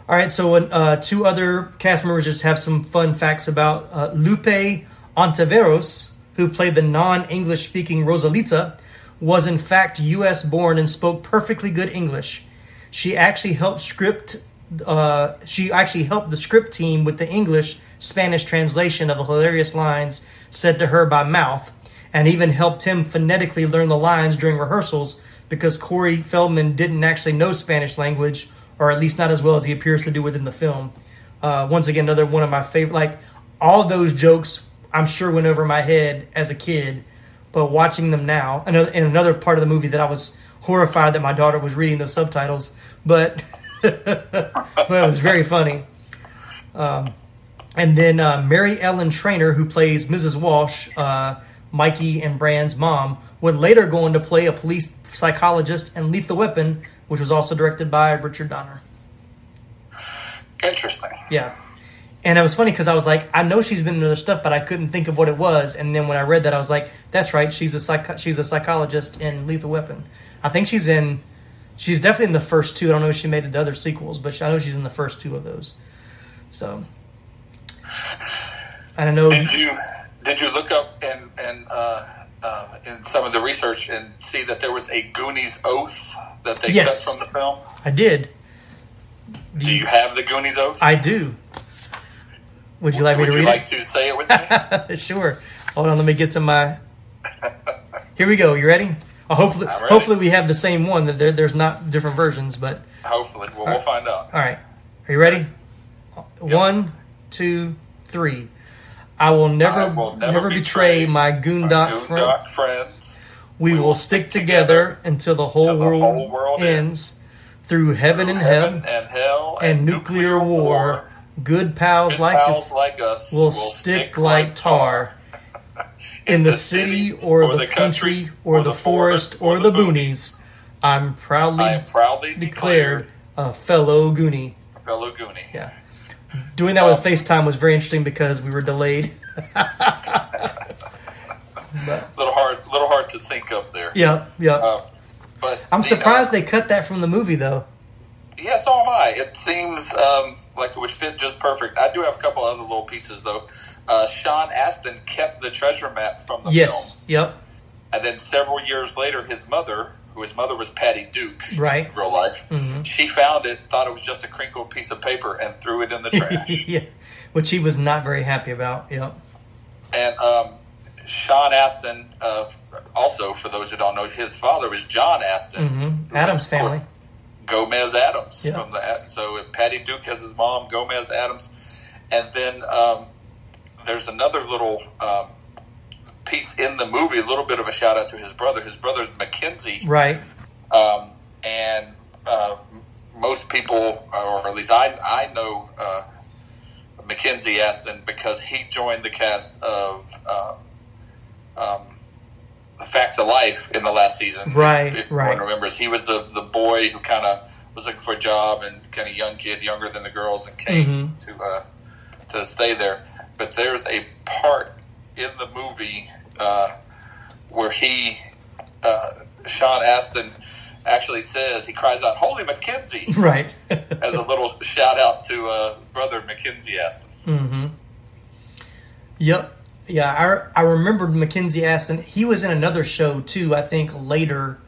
A: All right, so uh, two other cast members just have some fun facts about uh, Lupe Ontiveros, who played the non-English speaking Rosalita, was in fact U.S. born and spoke perfectly good English. She actually helped script. Uh, she actually helped the script team with the English Spanish translation of the hilarious lines said to her by mouth, and even helped him phonetically learn the lines during rehearsals because Corey Feldman didn't actually know Spanish language, or at least not as well as he appears to do within the film. Uh, once again, another one of my favorite. Like all those jokes, I'm sure went over my head as a kid, but watching them now, another in another part of the movie that I was horrified that my daughter was reading those subtitles, but but it was very funny. Um, and then uh, Mary Ellen Trainor, who plays Mrs. Walsh, uh, Mikey and Brand's mom, would later go on to play a police psychologist in Lethal Weapon, which was also directed by Richard Donner.
D: Interesting.
A: Yeah. And it was funny because I was like, I know she's been in other stuff, but I couldn't think of what it was. And then when I read that, I was like, that's right, she's a psych- she's a psychologist in Lethal Weapon. I think she's in, she's definitely in the first two. I don't know if she made the other sequels, but I know she's in the first two of those. So, I don't know.
D: Did you did you look up and and uh, uh, in some of the research and see that there was a Goonies oath that they
A: Yes.
D: cut from the film?
A: I did.
D: Do you have the Goonies oath?
A: I do. Would you like me to read it?
D: Would you like to say it with me?
A: sure. Hold on, let me get to my. Here we go. You ready? Hopefully, hopefully we have the same one. That there, there's not different versions, but
D: Hopefully, well, we'll find out.
A: all right. Are you ready? One, two, three. I will never,
D: I will
A: never, betray, my goondock
D: Goondock
A: friend.
D: friends.
A: We will stick together until the whole,
D: the
A: world,
D: whole world
A: ends, through heaven and
D: Heaven
A: hell
D: and hell
A: and nuclear war. Good pals
D: Good
A: like
D: pals
A: us
D: like us
A: will stick like tar. In the city or the country or the forest or the boonies, I'm proudly
D: I am proudly
A: declared a fellow Goonie.
D: declared fellow Goonie.
A: Yeah. Doing that with FaceTime was very interesting because we were delayed.
D: Little hard, little hard to sync up there.
A: Yeah, yeah.
D: Uh, but
A: I'm surprised they cut that from the movie though.
D: Yeah, so am I. It seems um, like it would fit just perfect. I do have a couple other little pieces though. Uh, Sean Astin kept the treasure map from the
A: Yes.
D: film,
A: Yep.
D: and then several years later, his mother, who his mother was Patty Duke,
A: Right.
D: in real life, she found it, thought it was just a crinkled piece of paper, and threw it in the trash.
A: yeah. Which he was not very happy about. Yep.
D: And um, Sean Astin, uh, also for those who don't know, his father was John Astin,
A: Mm-hmm.
D: Addams
A: family.
D: Gomez Addams
A: Yeah.
D: from the so Patty Duke has his mom, Gomez Addams, and then um, there's another little um, piece in the movie, a little bit of a shout out to his brother. His brother's Mackenzie,
A: Right.
D: um, and uh, most people, or at least I, I know uh, Mackenzie Astin because he joined the cast of um, um, The Facts of Life in the last season.
A: Right,
D: if
A: right.
D: Everyone remembers he was the, the boy who kind of was looking for a job and kind of young kid, younger than the girls, and came
A: Mm-hmm.
D: to uh, to stay there. But there's a part in the movie uh, where he, uh, Sean Astin, actually says he cries out "Holy Mackenzie"
A: Right.
D: as a little shout out to uh, brother Mackenzie Astin.
A: Yep. Yeah, I, I remembered Mackenzie Astin. He was in another show too. I think later,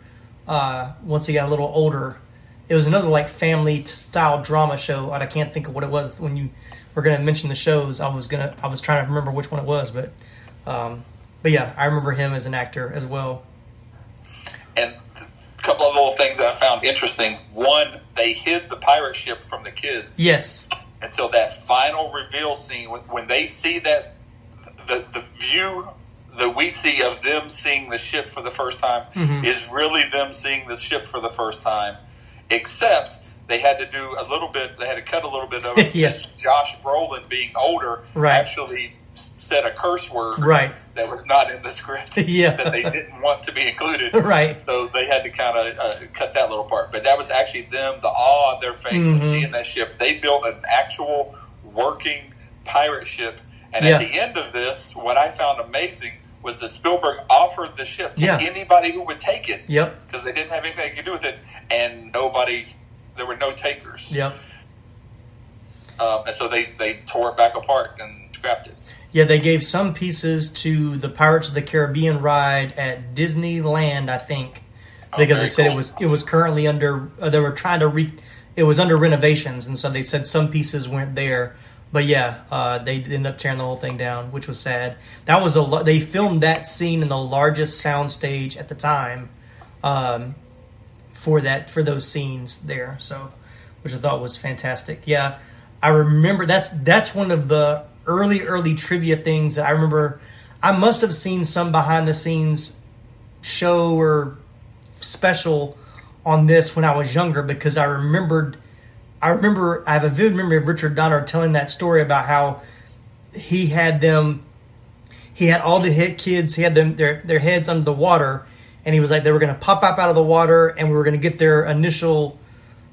A: uh, once he got a little older, it was another like family style drama show. I can't think of what it was when you were going to mention the shows. I was gonna I was trying to remember which one it was, but um, but yeah, I remember him as an actor as well.
D: And a couple of little things that I found interesting. One, they hid the pirate ship from the kids.
A: Yes.
D: Until that final reveal scene, when, when they see that the the view that we see of them seeing the ship for the first time
A: Mhm.
D: is really them seeing the ship for the first time, except they had to do a little bit. They had to cut a little bit of it. Because Josh Brolin, being older,
A: Right.
D: actually said a curse word
A: Right.
D: that was not in the script.
A: Yeah.
D: that they didn't want to be included.
A: Right.
D: So they had to kind of uh, cut that little part. But that was actually them, the awe on their face of
A: Mhm.
D: seeing that ship. They built an actual working pirate ship. And
A: Yeah.
D: at the end of this, what I found amazing was that Spielberg offered the ship to
A: Yeah.
D: anybody who would take it
A: Yep.
D: because they didn't have anything they could do with it, and nobody, there were no takers.
A: Yeah.
D: Um, and so they, they tore it back apart and scrapped it.
A: Yeah, they gave some pieces to the Pirates of the Caribbean ride at Disneyland, I think,
D: Oh,
A: because
D: very
A: they said it was it was currently under. Uh, they were trying to re. It was under renovations, and so they said some pieces went there. But yeah, uh, they ended up tearing the whole thing down, which was sad. That was a lo- they filmed that scene in the largest soundstage at the time, um, for that for those scenes there. So, which I thought was fantastic. Yeah, I remember that's that's one of the early early trivia things that I remember. I must have seen some behind the scenes show or special on this when I was younger because I remembered. I remember I have a vivid memory of Richard Donner telling that story about how he had them. He had all the hit kids. He had them their their heads under the water, and he was like they were going to pop up out of the water, and we were going to get their initial,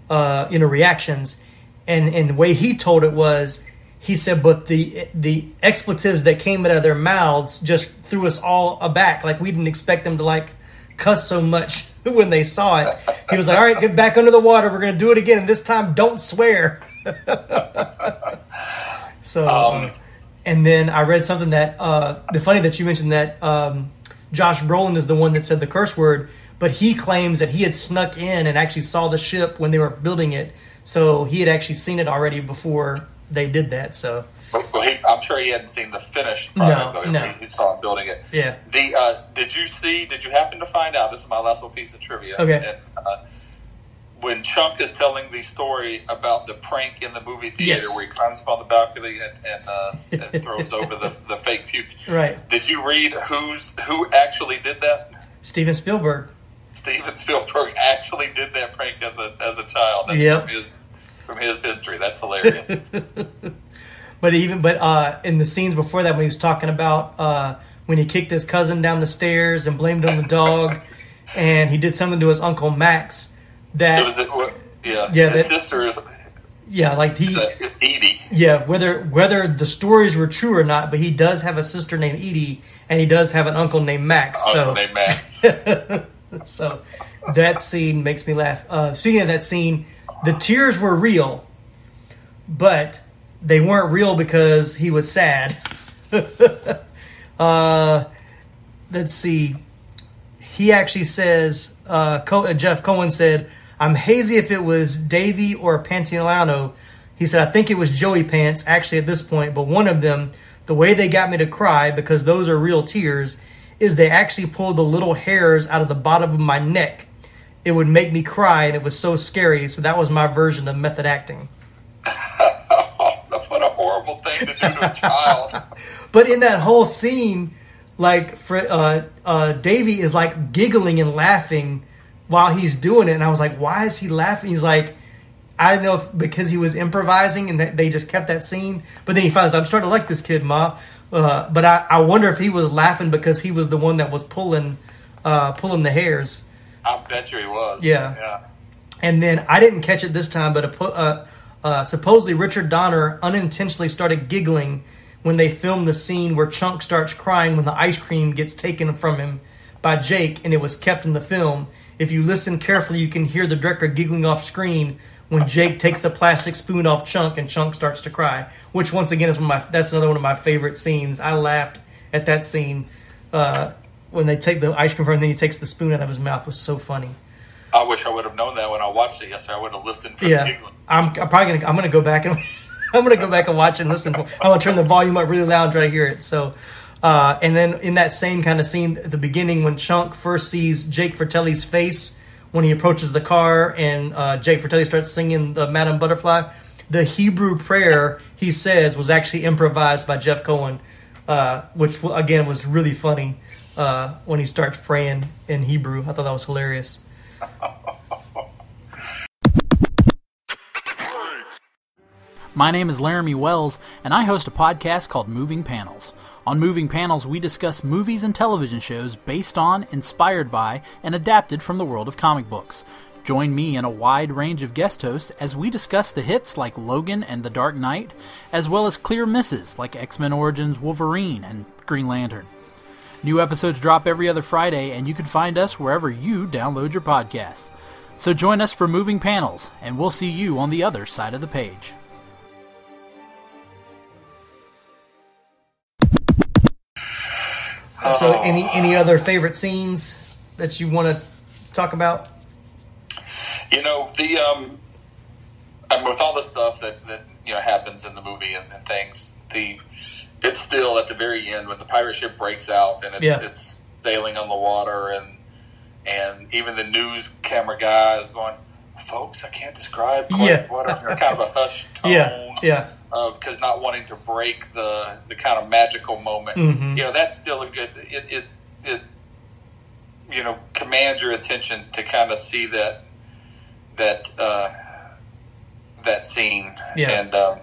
A: uh, you know, reactions. And and the way he told it was, he said, but the the expletives that came out of their mouths just threw us all aback. Like we didn't expect them to like cuss so much when they saw it. He was like, all right, get back under the water. We're going to do it again. And this time, don't swear. so, uh, and then I read something that uh, the funny that you mentioned that um, Josh Brolin is the one that said the curse word, but he claims that he had snuck in and actually saw the ship when they were building it. So he had actually seen it already before they did that. So
D: Well, he, I'm sure he hadn't seen the finished
A: No,
D: product. though.
A: no.
D: He, he saw him building it.
A: yeah,
D: The uh, did you see? Did you happen to find out? This is my last little piece of trivia.
A: Okay.
D: And, uh, when Chunk is telling the story about the prank in the movie theater,
A: Yes.
D: where he climbs up on the balcony and, and, uh, and throws over the, the fake puke.
A: right.
D: Did you read who's who actually did that?
A: Steven Spielberg.
D: Steven Spielberg actually did that prank as a as a child. That's
A: Yep.
D: from his from his history. That's hilarious.
A: But even but uh, in the scenes before that, when he was talking about uh, when he kicked his cousin down the stairs and blamed on the dog, and he did something to his uncle Max, that
D: it was a, yeah.
A: Yeah,
D: His
A: that-
D: sister
A: yeah, like he
D: Edie.
A: yeah whether whether the stories were true or not, but he does have a sister named Edie, and he does have an uncle named Max.
D: Uncle
A: so
D: named Max.
A: so that scene makes me laugh. Uh, speaking of that scene, the tears were real, but they weren't real because he was sad. uh, let's see. He actually says, uh, Co- uh, Jeff Cohen said, I'm hazy if it was Davi or Pantoliano. He said, I think it was Joey Pants, actually, at this point, but one of them, the way they got me to cry, because those are real tears, is they actually pulled the little hairs out of the bottom of my neck. It would make me cry, and it was so scary. So that was my version of method acting.
D: what a horrible thing to do to a child.
A: But in that whole scene, like uh, uh, Davy is like giggling and laughing while he's doing it, and I was like, why is he laughing? He's like, I don't know if because he was improvising and that they just kept that scene. But then he finds, I'm starting to like this kid, ma. Uh, but I, I wonder if he was laughing because he was the one that was pulling, uh, pulling the hairs.
D: I bet you he was.
A: Yeah.
D: Yeah.
A: And then I didn't catch it this time, but a, uh, uh, supposedly Richard Donner unintentionally started giggling when they filmed the scene where Chunk starts crying when the ice cream gets taken from him by Jake, and it was kept in the film. If you listen carefully, you can hear the director giggling off screen when Jake takes the plastic spoon off Chunk and Chunk starts to cry, which once again is one of my that's another one of my favorite scenes. I laughed at that scene uh, when they take the ice cream from him and then he takes the spoon out of his mouth. It was so funny.
D: I wish I would have known that when I watched it yesterday. I would have listened for
A: Yeah,
D: giggling.
A: I'm, I'm probably gonna I'm gonna go back and I'm gonna go back and watch and listen. I'm gonna turn the volume up really loud and try to hear it. So, uh, and then in that same kind of scene at the beginning when Chunk first sees Jake Fratelli's face when he approaches the car and uh, Jake Fratelli starts singing the Madam Butterfly, the Hebrew prayer he says was actually improvised by Jeff Cohen, uh, which again was really funny uh, when he starts praying in Hebrew. I thought that was hilarious.
F: My name is Laramie Wells, and I host a podcast called Moving Panels. On Moving Panels, we discuss movies and television shows based on, inspired by, and adapted from the world of comic books. Join me and a wide range of guest hosts as we discuss the hits like Logan and The Dark Knight, as well as clear misses like X Men Origins Wolverine and Green Lantern. New episodes drop every other Friday, and you can find us wherever you download your podcasts. So join us for Moving Panels, and we'll see you on the other side of the page.
A: So, any any other favorite scenes that you want to talk about?
D: You know the um, and with all the stuff that that you know happens in the movie and, and things, the it's still at the very end when the pirate ship breaks out and it's
A: Yeah.
D: it's sailing on the water and and even the news camera guy is going, folks, I can't describe quite
A: Yeah.
D: what are kind of a hushed tone.
A: Yeah, yeah,
D: because not wanting to break the the kind of magical moment.
A: Mhm.
D: You know, that's still a good. It it it you know commands your attention to kind of see that that uh, that scene
A: Yeah.
D: and. Um,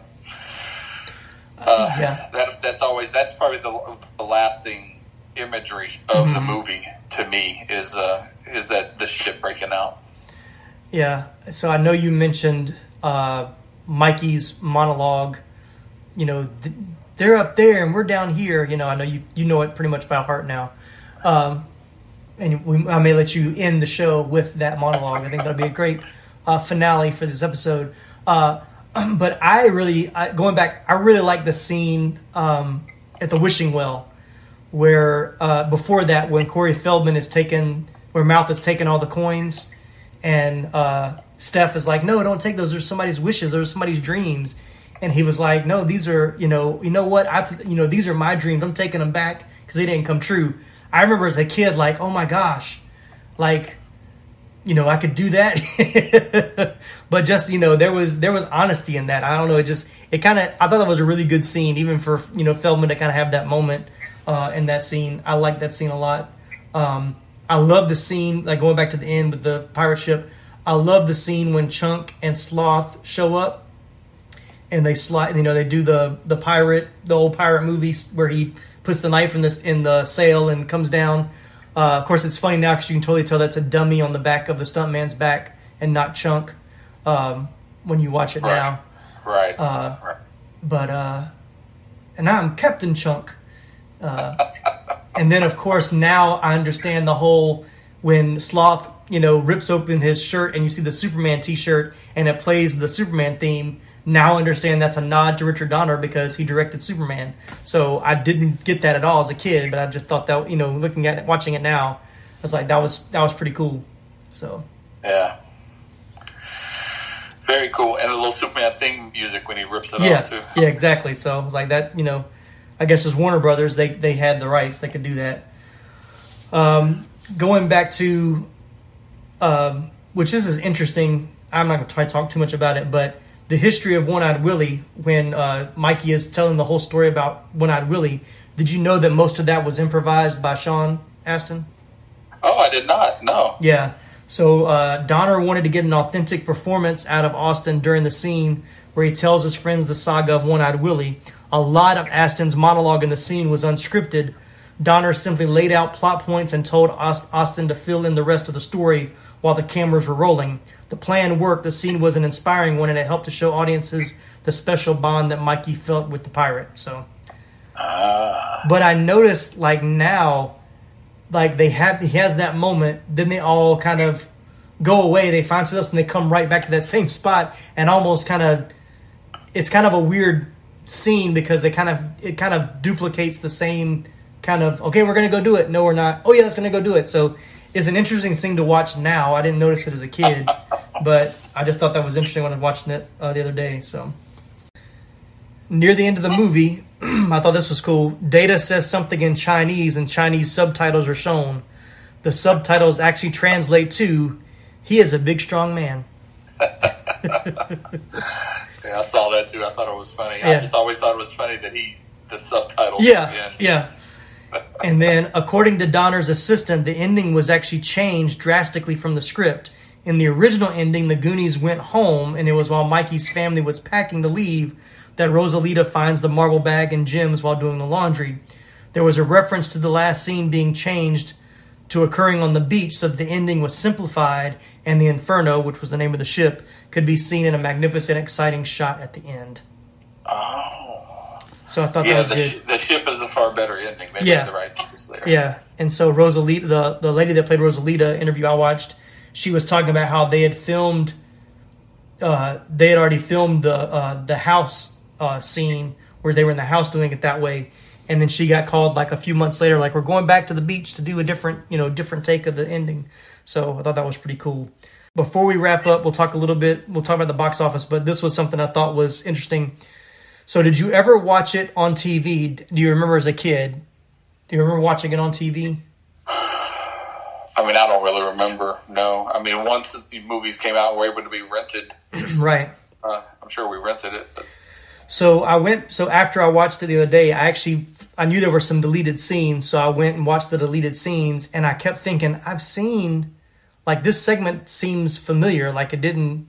D: uh,
A: Yeah.
D: that that's always that's probably the, the lasting imagery of the
A: Mhm.
D: movie to me is uh is that the ship breaking out.
A: yeah. So I know you mentioned uh, Mikey's monologue. You know, th- they're up there and we're down here. You know, I know you you know it pretty much by heart now. Um, and we, I may let you end the show with that monologue. I think that'll be a great uh, finale for this episode. Uh, but I really, I, going back, I really like the scene um, at the wishing well where uh, before that, when Corey Feldman is taken, where Mouth is taking all the coins, and uh, Steph is like, "No, don't take those. They're somebody's wishes. Those are somebody's dreams." And he was like, "No, these are, you know, you know what? I, you know, these are my dreams. I'm taking them back because they didn't come true." I remember as a kid, like, "Oh my gosh, like." you know, I could do that. but just, you know, there was there was honesty in that. I don't know, it just it kind of I thought that was a really good scene even for, you know, Feldman to kind of have that moment uh in that scene. I like that scene a lot. Um I love the scene like going back to the end with the pirate ship. I love the scene when Chunk and Sloth show up and they slide you know they do the the pirate the old pirate movie where he puts the knife in this in the sail and comes down uh, of course it's funny now because you can totally tell that's a dummy on the back of the stuntman's back and not chunk um, when you watch it now
D: Right.
A: Uh,
D: right.
A: but uh and I'm Captain Chunk. Uh and then of course now I understand the whole when Sloth, you know, rips open his shirt and you see the Superman t-shirt and it plays the Superman theme. Now I understand that's a nod to Richard Donner because he directed Superman. So I didn't get that at all as a kid, but I just thought that, you know, looking at it, watching it now, I was like that was that was pretty cool. So
D: Yeah. Very cool. And a little Superman theme music when he rips it
A: yeah,
D: off too.
A: yeah, exactly. So I was like that, you know, I guess as Warner Brothers, they they had the rights, they could do that. Um, going back to, um, which this is interesting. I'm not going to try to talk too much about it, but the history of One Eyed Willie, when uh, Mikey is telling the whole story about One Eyed Willie, did you know that most of that was improvised by Sean Astin?
D: Oh, I did not. No.
A: Yeah. So uh, Donner wanted to get an authentic performance out of Astin during the scene where he tells his friends the saga of One Eyed Willie. A lot of Astin's monologue in the scene was unscripted. Donner simply laid out plot points and told Aust- Astin to fill in the rest of the story while the cameras were rolling. The plan worked. The scene was an inspiring one, and it helped to show audiences the special bond that Mikey felt with the pirate. So, ah. but I noticed like now like they have he has that moment then they all kind of go away, they find something else, and they come right back to that same spot, and almost kind of, it's kind of a weird scene because they kind of it kind of duplicates the same kind of okay, we're gonna go do it. No, we're not. Oh yeah, let's gonna go do it. So it's an interesting thing to watch now. I didn't notice it as a kid, but I just thought that was interesting when I was watching it uh, the other day. So near the end of the movie, I thought this was cool. Data says something in Chinese, and Chinese subtitles are shown. The subtitles actually translate to "He is a big, strong man."
D: Yeah, I saw that too. I thought it was funny. I just always thought it was funny that he the subtitles.
A: Yeah, yeah. And then, according to Donner's assistant, the ending was actually changed drastically from the script. In the original ending, the Goonies went home, and it was while Mikey's family was packing to leave that Rosalita finds the marble bag and gems while doing the laundry. There was a reference to the last scene being changed to occurring on the beach so that the ending was simplified and the Inferno, which was the name of the ship, could be seen in a magnificent, exciting shot at the end.
D: Oh.
A: So I thought that
D: Yeah,
A: was
D: the,
A: good.
D: the ship is a far better ending. They
A: Yeah.
D: made the right choice there.
A: Yeah, and so Rosalita, the the lady that played Rosalita, interview I watched, she was talking about how they had filmed, uh, they had already filmed the uh, the house uh, scene where they were in the house doing it that way, and then she got called like a few months later, like we're going back to the beach to do a different, you know, different take of the ending. So I thought that was pretty cool. Before we wrap up, we'll talk a little bit. We'll talk about the box office, but this was something I thought was interesting. So, did you ever watch it on TV? Do you remember as a kid? Do you remember watching it on TV?
D: I mean, I don't really remember. No, I mean, once the movies came out and were able to be rented,
A: Right.
D: uh, I'm sure we rented it. But
A: So I went. So after I watched it the other day, I actually I knew there were some deleted scenes, so I went and watched the deleted scenes, and I kept thinking I've seen like this segment seems familiar. Like it didn't,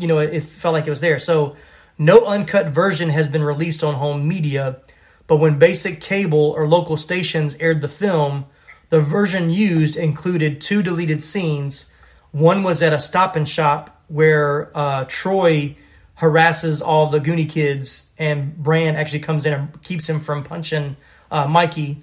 A: you know, it, it felt like it was there. So no uncut version has been released on home media, but when basic cable or local stations aired the film, the version used included two deleted scenes. One was at a stop and shop where uh, Troy harasses all the Goonie kids, and Brand actually comes in and keeps him from punching uh, Mikey.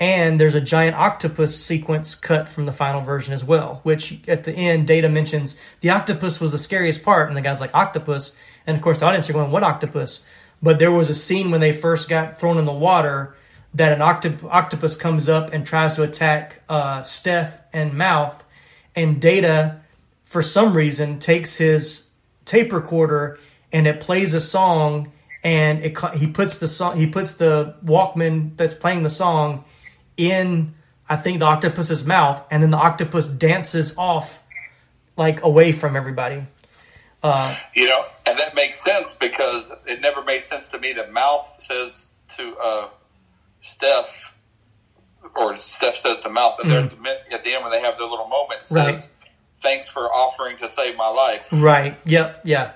A: And there's a giant octopus sequence cut from the final version as well, which at the end, Data mentions the octopus was the scariest part, and the guy's like, Octopus. And of course, the audience are going, What octopus? But there was a scene when they first got thrown in the water that an octop- octopus comes up and tries to attack uh, Steph and Mouth, and Data, for some reason, takes his tape recorder and it plays a song and it he puts the song he puts the Walkman that's playing the song in I think the octopus's mouth and then the octopus dances off like away from everybody.
D: You know, and that makes sense because it never made sense to me that Mouth says to uh, Steph, or Steph says to Mouth, and they're at the, at the end when they have their little moment, says,
A: Right.
D: "Thanks for offering to save my life."
A: Right. Yep. Yeah.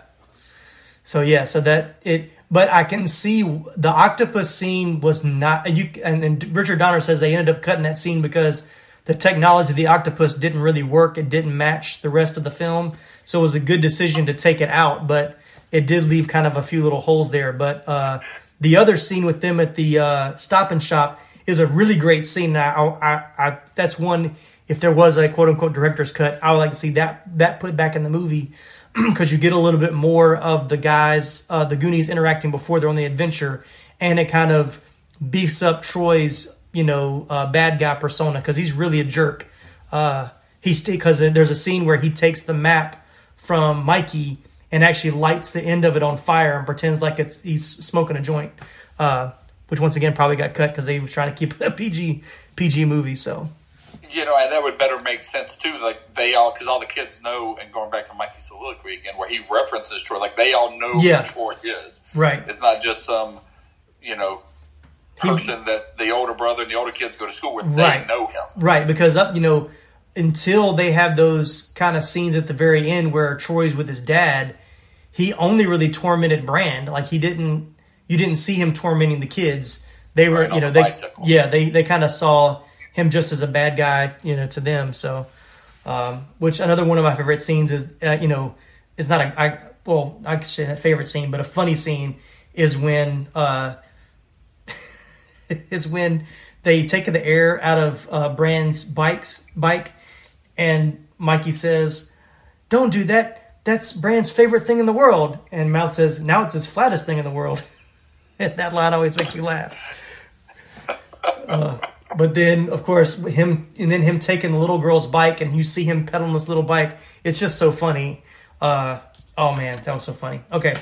A: So yeah. So that it. But I can see the octopus scene was not you. And, and Richard Donner says they ended up cutting that scene because the technology of the octopus didn't really work. It didn't match the rest of the film. So it was a good decision to take it out. But it did leave kind of a few little holes there. But uh, the other scene with them at the uh, Stop and Shop is a really great scene. I, I, I, that's one. If there was a quote unquote director's cut, I would like to see that that put back in the movie because you get a little bit more of the guys, uh, the Goonies interacting before they're on the adventure, and it kind of beefs up Troy's, you know, uh, bad guy persona because he's really a jerk. Uh, he's because there's a scene where he takes the map from Mikey and actually lights the end of it on fire and pretends like it's he's smoking a joint, uh, which once again probably got cut because they was trying to keep it a PG PG movie. So
D: You know, and that would better make sense too. Like they all, because all the kids know, and going back to Mikey's soliloquy again, where he references Troy, like they all know
A: Yeah.
D: who Troy is.
A: Right.
D: It's not just some, you know, person that the older brother and the older kids go to school with.
A: Right.
D: They know him.
A: Right, because up, you know, until they have those kind of scenes at the very end where Troy's with his dad, he only really tormented Brand. Like he didn't, you didn't see him tormenting the kids. They were,
D: Right,
A: you know,
D: the
A: they,
D: bicycle.
A: yeah, they they kind of saw him just as a bad guy, you know, to them. So, um, which another one of my favorite scenes is, uh, you know, it's not a, I, well, I could say a favorite scene, but a funny scene is when, uh, is when they take the air out of uh, Brand's bike's bike, and Mikey says, don't do that. That's Brand's favorite thing in the world. And Mouth says, now it's his flattest thing in the world. and that line always makes me laugh. Uh, but then, of course, him and then him taking the little girl's bike, and you see him pedaling this little bike. It's just so funny. Uh, oh man, that was so funny. Okay,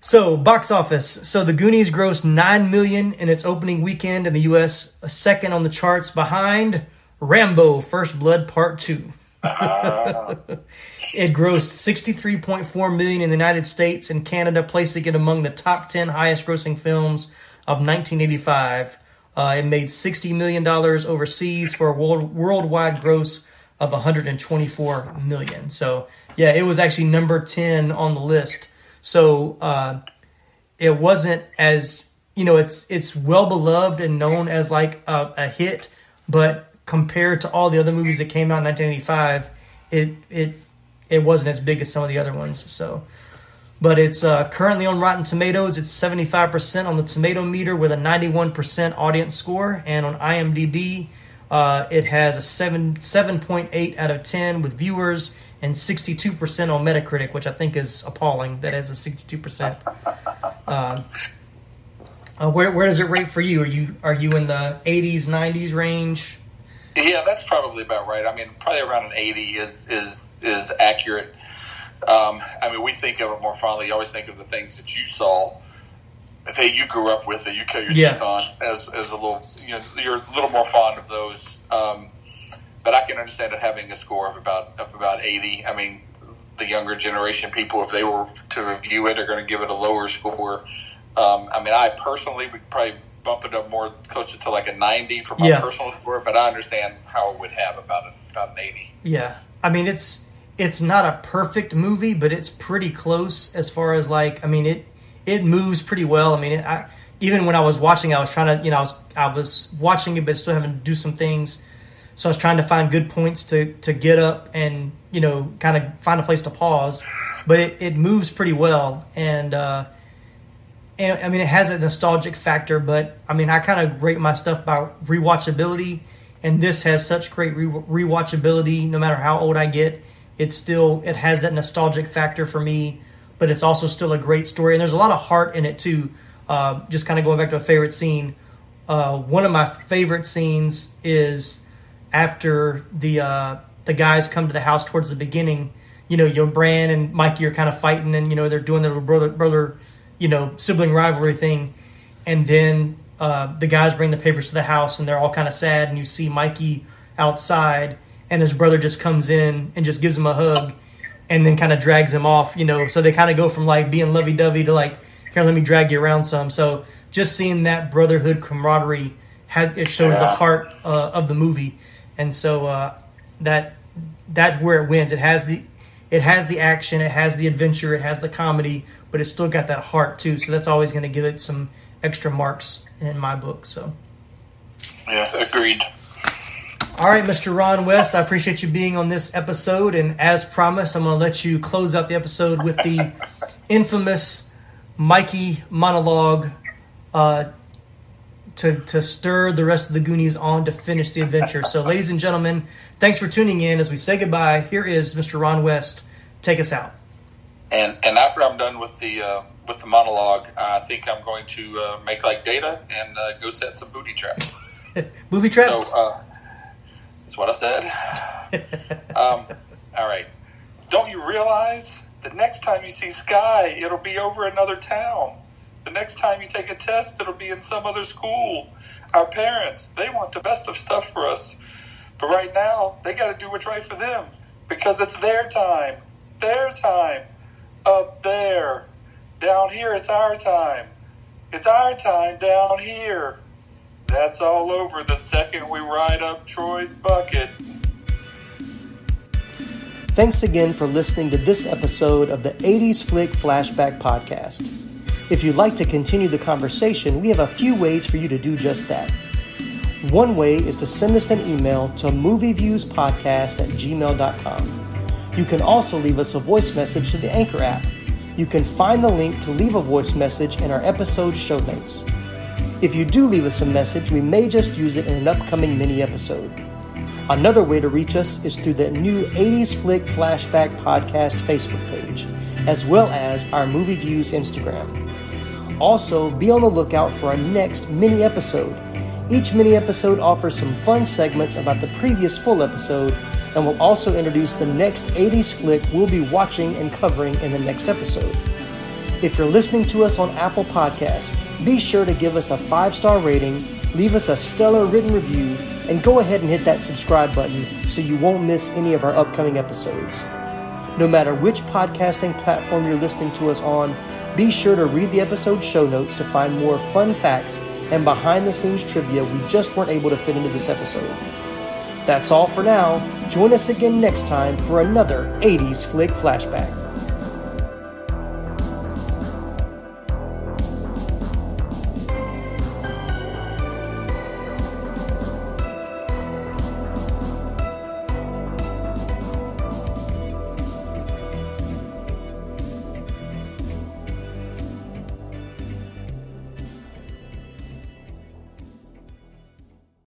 A: so box office. So the Goonies grossed nine million in its opening weekend in the U.S., a second on the charts behind Rambo: First Blood Part Two. it grossed 63.4 million in the United States and Canada, placing it among the top 10 highest grossing films of 1985. Uh, it made $60 million overseas for a world, worldwide gross of 124 million. So, yeah, it was actually number 10 on the list. So, uh, it wasn't as, you know, it's it's well beloved and known as like a, a hit, but compared to all the other movies that came out in 1985, it it it wasn't as big as some of the other ones. So, but it's uh, currently on Rotten Tomatoes. It's 75% on the tomato meter with a 91% audience score, and on IMDb, uh, it has a seven 7.8 out of 10 with viewers and 62% on Metacritic, which I think is appalling. That has a 62%. Uh, uh, where where does it rate for you? Are you are you in the 80s, 90s range?
D: Yeah, that's probably about right. I mean, probably around an 80 is is is accurate. Um, I mean, we think of it more fondly. You always think of the things that you saw, that you grew up with, that you cut your
A: Yeah.
D: teeth on, as, as a little, you know, you're a little more fond of those. Um, but I can understand it having a score of about of about 80. I mean, the younger generation people, if they were to review it, are going to give it a lower score. Um, I mean, I personally would probably bump it up more closer to like a 90 for my
A: Yeah.
D: personal score, but I understand how it would have about, a, about an 80.
A: Yeah, I mean it's it's not a perfect movie, but it's pretty close as far as like I mean it it moves pretty well. I mean it, I, even when I was watching, I was trying to you know I was I was watching it, but still having to do some things. So I was trying to find good points to to get up and you know kind of find a place to pause, but it, it moves pretty well and. uh and I mean, it has a nostalgic factor, but I mean, I kind of rate my stuff by rewatchability, and this has such great re- rewatchability. No matter how old I get, it's still it has that nostalgic factor for me, but it's also still a great story, and there's a lot of heart in it too. Uh, just kind of going back to a favorite scene. Uh, one of my favorite scenes is after the uh, the guys come to the house towards the beginning. You know, you know, Brand and Mikey are kind of fighting, and you know they're doing their brother brother, you know, sibling rivalry thing, and then uh, the guys bring the papers to the house, and they're all kind of sad, and you see Mikey outside, and his brother just comes in and just gives him a hug, and then kind of drags him off. You know, so they kind of go from like being lovey dovey to like, here, let me drag you around some. So just seeing that brotherhood camaraderie has it shows the heart uh, of the movie, and so uh, that that's where it wins. It has the it has the action, it has the adventure, it has the comedy, but it's still got that heart too. So that's always going to give it some extra marks in my book. So.
D: Yeah, agreed.
A: All right, Mr. Ron West, I appreciate you being on this episode. And as promised, I'm going to let you close out the episode with the infamous Mikey monologue uh, to, to stir the rest of the Goonies on to finish the adventure. So, ladies and gentlemen, thanks for tuning in. As we say goodbye, here is Mr. Ron West. Take us out.
D: And and after I'm done with the uh, with the monologue, I think I'm going to uh, make like data and uh, go set some booty traps.
A: Booby traps?
D: So uh, that's what I said. um, all right. Don't you realize the next time you see Sky, it'll be over another town. The next time you take a test, it'll be in some other school. Our parents, they want the best of stuff for us. But right now, they got to do what's right for them because it's their time. Their time. Up there. Down here, it's our time. It's our time down here. That's all over the second we ride up Troy's bucket.
A: Thanks again for listening to this episode of the 80s Flick Flashback Podcast. If you'd like to continue the conversation, we have a few ways for you to do just that. One way is to send us an email to movieviewspodcast at gmail.com. You can also leave us a voice message to the Anchor app. You can find the link to leave a voice message in our episode show notes. If you do leave us a message, we may just use it in an upcoming mini episode. Another way to reach us is through the new 80s Flick Flashback Podcast Facebook page, as well as our Movie Views Instagram. Also, be on the lookout for our next mini episode. Each mini episode offers some fun segments about the previous full episode and we'll also introduce the next 80s flick we'll be watching and covering in the next episode. If you're listening to us on Apple Podcasts, be sure to give us a five star rating, leave us a stellar written review, and go ahead and hit that subscribe button so you won't miss any of our upcoming episodes. No matter which podcasting platform you're listening to us on, be sure to read the episode show notes to find more fun facts and behind the scenes trivia we just weren't able to fit into this episode. That's all for now. Join us again next time for another 80s Flick Flashback.